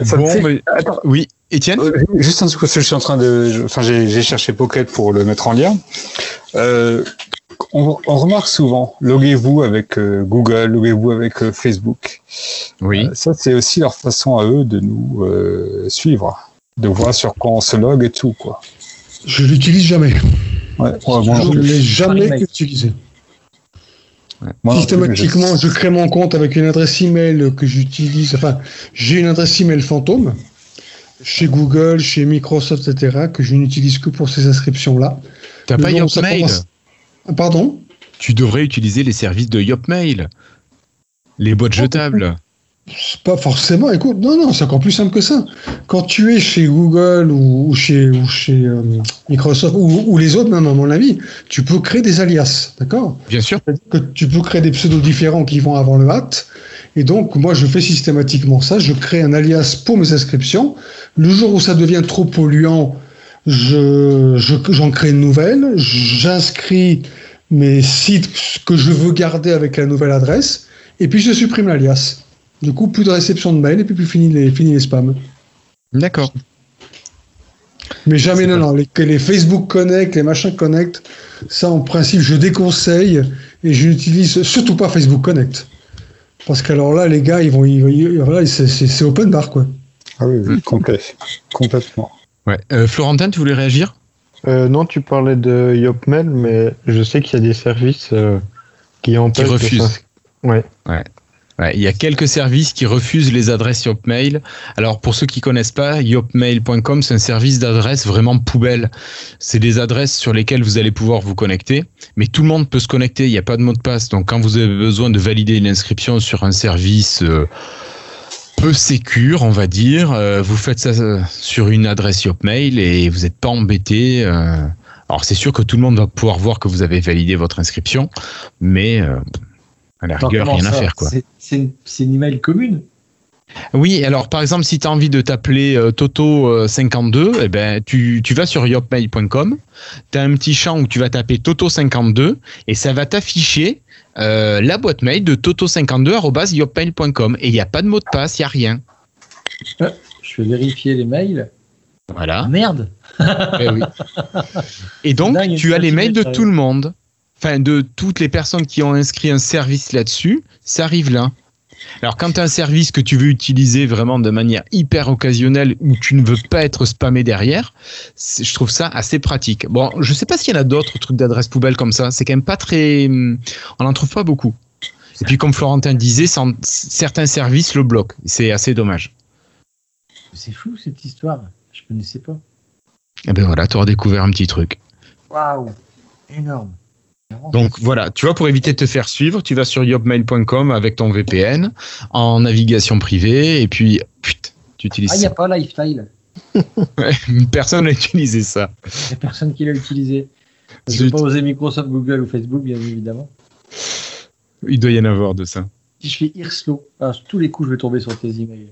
[SPEAKER 7] Ça
[SPEAKER 1] Bon,
[SPEAKER 7] fait-
[SPEAKER 1] mais-
[SPEAKER 7] Attends,
[SPEAKER 1] Oui, Étienne
[SPEAKER 7] Euh, Juste un truc, parce que je suis en train de. Enfin, j'ai j'ai cherché Pocket pour le mettre en lien. Euh, on, on remarque souvent, loguez-vous avec euh, Google, loguez-vous avec euh, Facebook.
[SPEAKER 1] Oui.
[SPEAKER 7] Euh, ça, c'est aussi leur façon à eux de nous euh, suivre, de voir sur quoi on se log et tout, quoi.
[SPEAKER 2] Je l'utilise jamais.
[SPEAKER 7] Ouais, ouais, moi,
[SPEAKER 2] je ne l'ai jamais utilisé.
[SPEAKER 7] moi,
[SPEAKER 2] Systématiquement, je crée mon compte avec une adresse email que j'utilise. Enfin, j'ai une adresse email fantôme chez Google, chez Microsoft, etc., que je n'utilise que pour ces inscriptions-là.
[SPEAKER 1] T'as pas Yopmail
[SPEAKER 2] commence- Ah, Pardon?
[SPEAKER 1] Tu devrais utiliser les services de Yopmail. Les boîtes jetables.
[SPEAKER 2] Pas forcément. Écoute, non, non, c'est encore plus simple que ça. Quand tu es chez Google ou, ou chez, ou chez euh, Microsoft ou, ou les autres, même à mon avis, tu peux créer des alias, d'accord?
[SPEAKER 1] Bien sûr.
[SPEAKER 2] que tu peux créer des pseudos différents qui vont avant le hâte. Et donc, moi, je fais systématiquement ça. Je crée un alias pour mes inscriptions. Le jour où ça devient trop polluant, je, je- j'en crée une nouvelle. J'inscris mes sites que je veux garder avec la nouvelle adresse. Et puis, je supprime l'alias. Du coup, plus de réception de mail et puis plus fini les, fini les spams.
[SPEAKER 1] D'accord.
[SPEAKER 2] Mais jamais, non, non, les, que les Facebook Connect, les machins Connect, ça, en principe, je déconseille et je n'utilise surtout pas Facebook Connect. Parce qu'alors là, les gars, ils vont, ils, ils- voilà, c'est- open bar, quoi.
[SPEAKER 7] Ah oui, oui, complet, complètement.
[SPEAKER 1] Ouais. Euh, Florentin, tu voulais réagir?
[SPEAKER 5] Euh, non, tu parlais de Yopmail, mais je sais qu'il y a des services euh, qui empêchent. de
[SPEAKER 1] refusent.
[SPEAKER 5] Ouais.
[SPEAKER 1] Ouais, il y a quelques services qui refusent les adresses Yopmail. Alors pour ceux qui connaissent pas, yopmail.com c'est un service d'adresse vraiment poubelle. C'est des adresses sur lesquelles vous allez pouvoir vous connecter, mais tout le monde peut se connecter, il n'y a pas de mot de passe. Donc quand vous avez besoin de valider une inscription sur un service euh, peu sécure, on va dire, euh, vous faites ça euh, sur une adresse Yopmail et vous n'êtes pas embêté. euh. alors c'est sûr que tout le monde va pouvoir voir que vous avez validé votre inscription, mais à la
[SPEAKER 3] Attends,
[SPEAKER 1] rigueur,
[SPEAKER 3] comment
[SPEAKER 1] rien à
[SPEAKER 3] ça
[SPEAKER 1] faire quoi.
[SPEAKER 3] C'est- une, email commune.
[SPEAKER 1] Oui, alors par exemple, si tu as envie de t'appeler euh, Toto52, eh ben, tu, tu vas sur yopmail.com, tu as un petit champ où tu vas taper Toto52 et ça va t'afficher euh, la boîte mail de toto52.yopmail.com et il n'y a pas de mot de passe, il n'y a rien.
[SPEAKER 3] Je vais vérifier les mails. Ah
[SPEAKER 1] Voilà.
[SPEAKER 3] merde
[SPEAKER 1] Eh oui. [laughs] Et donc,
[SPEAKER 3] Dingue,
[SPEAKER 1] tu as les mails de tout le monde, enfin de toutes les personnes qui ont inscrit un service là-dessus, ça arrive là. Alors quand tu as un service que tu veux utiliser vraiment de manière hyper occasionnelle où tu ne veux pas être spammé derrière, je trouve ça assez pratique. Bon, je sais pas s'il y en a d'autres trucs d'adresse poubelle comme ça, c'est quand même pas très... hum, On n'en trouve pas beaucoup. Et puis comme Florentin disait, sans- certains services le bloquent. C'est assez dommage.
[SPEAKER 3] C'est fou cette histoire. Je connaissais pas.
[SPEAKER 1] Et ben voilà, tu auras découvert un petit truc.
[SPEAKER 3] Waouh Énorme.
[SPEAKER 1] Donc voilà, tu vois, pour éviter de te faire suivre, tu vas sur yopmail.com avec ton VPN en navigation privée et puis, putain, tu utilises
[SPEAKER 3] Ah, il n'y a
[SPEAKER 1] ça.
[SPEAKER 3] pas Lifestyle. [laughs]
[SPEAKER 1] Personne n'a utilisé ça.
[SPEAKER 3] Il n'y a personne qui l'a utilisé. Je vais pas oser Microsoft, Google ou Facebook, bien évidemment.
[SPEAKER 1] Il doit y en avoir de ça.
[SPEAKER 3] Si je fais Irslo, ah, tous les coups, je vais tomber sur tes emails.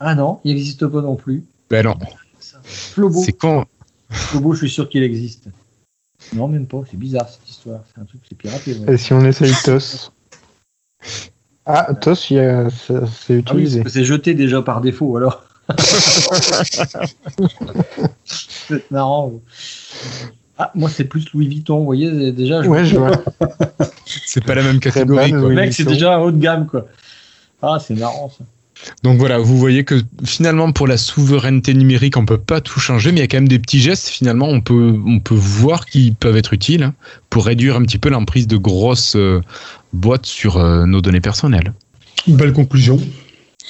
[SPEAKER 3] Ah non, il n'existe pas non plus.
[SPEAKER 1] Ben non,
[SPEAKER 3] Flobo,
[SPEAKER 1] c'est con.
[SPEAKER 3] Flobo, je suis sûr qu'il existe. Non, même pas. C'est bizarre cette histoire. C'est un truc, c'est piraté. ouais.
[SPEAKER 5] Et si on essaye [laughs] TOS Ah, TOS, a- c'est
[SPEAKER 3] Ah oui,
[SPEAKER 5] utilisé.
[SPEAKER 3] c'est jeté déjà par défaut, alors. [laughs] c'est marrant. Ah, moi, c'est plus Louis Vuitton, vous voyez, déjà. je-
[SPEAKER 5] ouais, je vois. [laughs]
[SPEAKER 1] C'est pas la même catégorie. quoi.
[SPEAKER 3] Le mec, c'est déjà un haut de gamme, quoi. Ah, c'est marrant, ça.
[SPEAKER 1] Donc voilà, vous voyez que finalement pour la souveraineté numérique, on peut pas tout changer, mais il y a quand même des petits gestes. Finalement, on peut on peut voir qui peuvent être utiles hein, pour réduire un petit peu l'emprise de grosses euh, boîtes sur euh, nos données personnelles.
[SPEAKER 2] Une belle conclusion.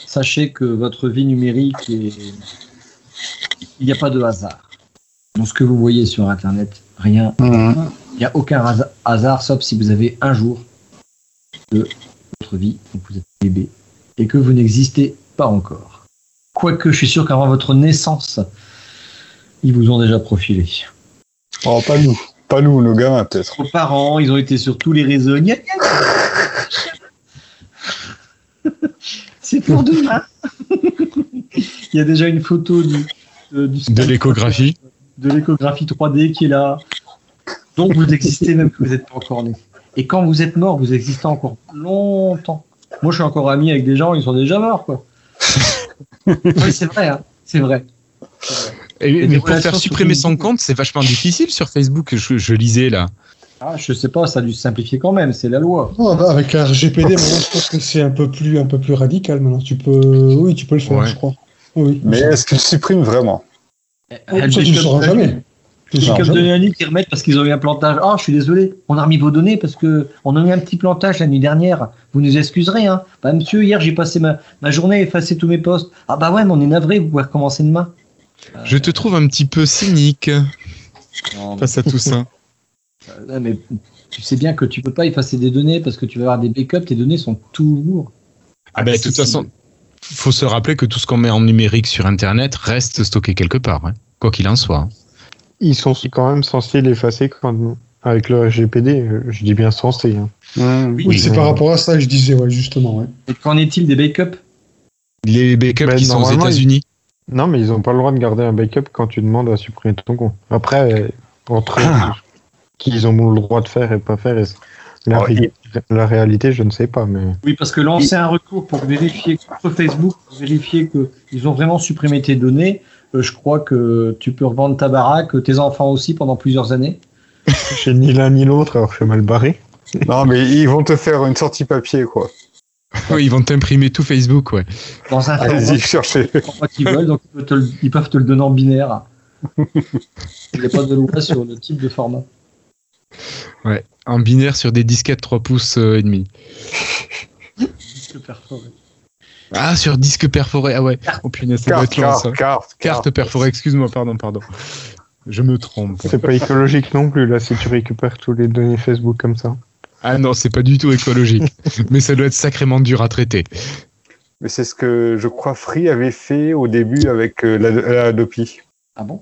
[SPEAKER 3] Sachez que votre vie numérique est. Il n'y a pas de hasard. Dans ce que vous voyez sur Internet, rien.
[SPEAKER 7] Mhm.
[SPEAKER 3] Il n'y a aucun hasa- hasard, sauf si vous avez un jour de votre vie, donc vous êtes bébé, et que vous n'existez pas encore. Quoique, je suis sûr qu'avant votre naissance, ils vous ont déjà profilé.
[SPEAKER 7] Oh, pas nous. Pas nous, nos gamins, peut-être.
[SPEAKER 3] Vos parents, ils ont été sur tous les réseaux. Gna, gna, gna. [laughs] C'est pour demain. Il y a déjà une photo du, de, du
[SPEAKER 1] De l'échographie.
[SPEAKER 3] de l'échographie 3D qui est là. Donc vous existez même que vous n'êtes pas encore né. Et quand vous êtes mort, vous existez encore longtemps. Moi, je suis encore ami avec des gens, ils sont déjà morts, quoi. [laughs] oui, c'est vrai, hein. c'est vrai.
[SPEAKER 1] Et-
[SPEAKER 3] Et des
[SPEAKER 1] mais pour faire supprimer son compte, c'est vachement difficile sur Facebook. Je, je lisais là.
[SPEAKER 3] Ah, je sais pas, ça a dû se simplifier quand même, c'est la loi.
[SPEAKER 2] Oh, bah, avec un RGPD, maintenant, je pense que c'est un peu plus, un peu plus radical. Maintenant, tu peux, oui, tu peux le faire,
[SPEAKER 1] Ouais.
[SPEAKER 2] je crois. Oui.
[SPEAKER 7] Mais est-ce qu'ils suppriment vraiment?
[SPEAKER 2] Oh, ça, tu ne sauras jamais. Tu le
[SPEAKER 3] C'est
[SPEAKER 2] sauras
[SPEAKER 3] comme de l'année qui remettent parce qu'ils ont eu un plantage. Ah, je suis désolé, on a remis vos données parce que on a eu un petit plantage la nuit dernière. Vous nous excuserez, hein. Bah, monsieur, hier, j'ai passé ma, ma journée à effacer tous mes postes. Ah, bah ouais, mais on est navré, vous pouvez recommencer demain.
[SPEAKER 1] Je te trouve un petit peu cynique
[SPEAKER 3] Non, mais-
[SPEAKER 1] face à tout ça. [laughs]
[SPEAKER 3] Ouais, mais tu sais bien que tu peux pas effacer des données parce que tu vas avoir des backups, tes données sont toujours.
[SPEAKER 1] Ah ben, de toute façon, faut se rappeler que tout ce qu'on met en numérique sur Internet reste stocké quelque part, hein, quoi qu'il en soit.
[SPEAKER 5] Ils sont quand même censés l'effacer quand... avec le RGPD. Je dis bien censé. hein.
[SPEAKER 3] Oui.
[SPEAKER 2] Oui, c'est par rapport à ça que je disais, ouais, justement. Ouais.
[SPEAKER 3] Et qu'en est-il des backups?
[SPEAKER 1] Les backups
[SPEAKER 5] Ben,
[SPEAKER 1] qui sont aux États-Unis.
[SPEAKER 5] Non, mais ils n'ont pas le droit de garder un backup quand tu demandes à supprimer ton compte. Après, entre
[SPEAKER 7] Ah.
[SPEAKER 5] qu'ils ont le droit de faire et pas faire, et la,
[SPEAKER 7] Oh,
[SPEAKER 5] ré- la réalité, je ne sais pas. Mais
[SPEAKER 3] Oui, parce que lancer un recours pour vérifier contre Facebook, pour vérifier qu'ils ont vraiment supprimé tes données, euh, je crois que tu peux revendre ta baraque, tes enfants aussi pendant plusieurs années. [laughs]
[SPEAKER 5] j'ai ni l'un ni l'autre, alors je suis mal barré.
[SPEAKER 7] Non, mais ils vont te faire une sortie papier, quoi.
[SPEAKER 1] Oui, ils vont t'imprimer tout Facebook, ouais.
[SPEAKER 3] Dans un
[SPEAKER 7] Allez-y, cherchez.
[SPEAKER 3] qu'ils veulent, donc ils peuvent, te le, ils peuvent te le donner en binaire. [laughs] Il n'y a pas de loi sur le type de format.
[SPEAKER 1] Ouais. En binaire sur des disquettes 3 pouces euh, et demi.
[SPEAKER 3] Disque perforé.
[SPEAKER 1] Ah, sur disque perforé. Ah ouais. Oh punaise, ça doit
[SPEAKER 7] Carte,
[SPEAKER 1] être long, ça.
[SPEAKER 7] carte, carte,
[SPEAKER 1] Carte perforée, excuse-moi, pardon, pardon. Je me trompe.
[SPEAKER 5] C'est pas écologique non plus, là, si tu récupères tous les données Facebook comme ça.
[SPEAKER 1] Ah non, c'est pas du tout écologique. [laughs] Mais ça doit être sacrément dur à traiter.
[SPEAKER 7] Mais c'est ce que je crois Free avait fait au début avec euh, la, la Adopi.
[SPEAKER 3] Ah bon?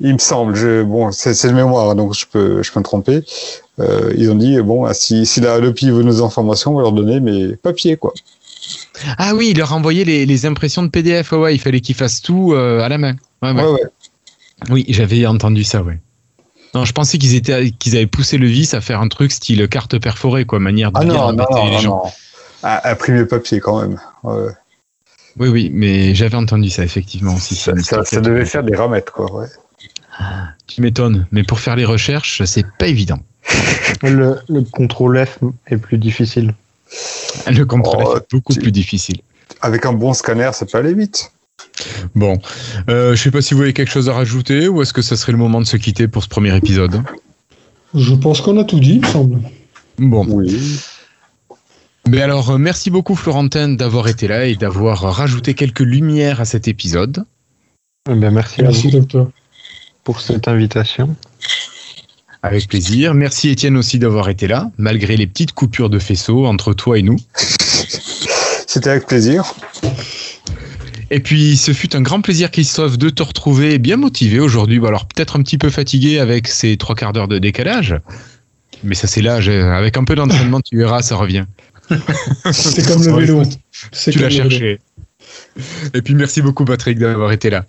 [SPEAKER 7] Il me semble, je, bon, c'est c'est de mémoire, donc je peux, je peux me tromper. Euh, ils ont dit, bon, ah, si, si la Adopi veut nos informations, on va leur donner mes papiers, quoi.
[SPEAKER 1] Ah oui, il leur a envoyé les, les impressions de PDF. Ouais, ouais, il fallait qu'ils fassent tout euh, à la main. Ouais, ouais.
[SPEAKER 7] Ouais, ouais.
[SPEAKER 1] Oui, j'avais entendu ça, ouais. Non, je pensais qu'ils étaient, qu'ils avaient poussé le vice à faire un truc style carte perforée, quoi, manière de
[SPEAKER 7] Ah
[SPEAKER 1] bien
[SPEAKER 7] non, non,
[SPEAKER 1] les
[SPEAKER 7] non,
[SPEAKER 1] gens.
[SPEAKER 7] non. Ah, imprimer papier quand même. Ouais.
[SPEAKER 1] Oui, oui, mais j'avais entendu ça effectivement aussi.
[SPEAKER 7] Ça, ça, ça devait faire des ramettes, quoi. Ouais.
[SPEAKER 1] Tu m'étonnes, mais pour faire les recherches, c'est pas évident. [laughs]
[SPEAKER 5] Le, le contrôle F est plus difficile.
[SPEAKER 1] Le contrôle
[SPEAKER 7] Oh,
[SPEAKER 1] est beaucoup plus difficile.
[SPEAKER 7] Avec un bon scanner, ça peut aller vite.
[SPEAKER 1] Bon, euh, je sais pas si vous avez quelque chose à rajouter ou est-ce que ça serait le moment de se quitter pour ce premier épisode.
[SPEAKER 2] Je pense qu'on a tout dit, il me semble.
[SPEAKER 1] Bon,
[SPEAKER 7] Oui.
[SPEAKER 1] mais alors euh, merci beaucoup Florentin d'avoir été là et d'avoir rajouté quelques lumières à cet épisode.
[SPEAKER 5] Eh bien, merci, à
[SPEAKER 2] Merci,
[SPEAKER 5] vous
[SPEAKER 2] docteur.
[SPEAKER 5] pour cette invitation.
[SPEAKER 1] Avec plaisir. Merci Étienne aussi d'avoir été là, malgré les petites coupures de faisceau entre toi et nous. [laughs]
[SPEAKER 7] C'était avec plaisir.
[SPEAKER 1] Et puis, ce fut un grand plaisir, Christophe, de te retrouver bien motivé aujourd'hui. Bon, Alors, peut-être un petit peu fatigué avec ces trois quarts d'heure de décalage. Mais ça, c'est l'âge. Avec un peu d'entraînement, tu verras, ça revient. [laughs]
[SPEAKER 2] C'est comme le vélo. C'est
[SPEAKER 1] Tu l'as cherché. Et puis, merci beaucoup, Patrick, d'avoir été là.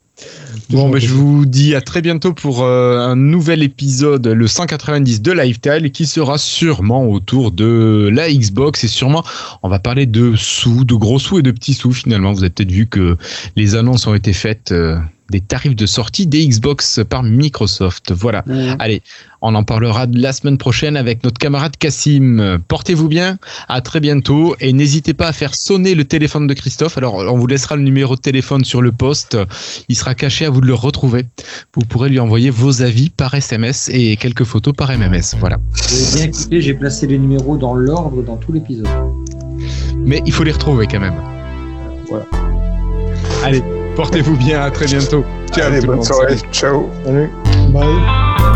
[SPEAKER 1] Bon,
[SPEAKER 2] c'est
[SPEAKER 1] je vous dis à très bientôt pour euh, un nouvel épisode, le 190 de Lifetile, qui sera sûrement autour de la Xbox et sûrement on va parler de sous, de gros sous et de petits sous finalement. Vous avez peut-être vu que les annonces ont été faites euh, des tarifs de sortie des Xbox par Microsoft. Voilà. Allez, on en parlera la semaine prochaine avec notre camarade Cassim. Portez-vous bien, à très bientôt et n'hésitez pas à faire sonner le téléphone de Christophe. Alors, on vous laissera le numéro de téléphone sur le poste. Il sera caché à vous de le retrouver. Vous pourrez lui envoyer vos avis par SMS et quelques photos par MMS. Voilà.
[SPEAKER 3] Avez bien écouté, j'ai placé les numéros dans l'ordre dans tout l'épisode.
[SPEAKER 1] Mais il faut les retrouver quand même.
[SPEAKER 7] Voilà.
[SPEAKER 1] Allez, portez-vous bien, à très bientôt. Ciao
[SPEAKER 7] Allez, bonne
[SPEAKER 1] monde.
[SPEAKER 7] soirée. Ciao.
[SPEAKER 5] Salut.
[SPEAKER 2] Bye.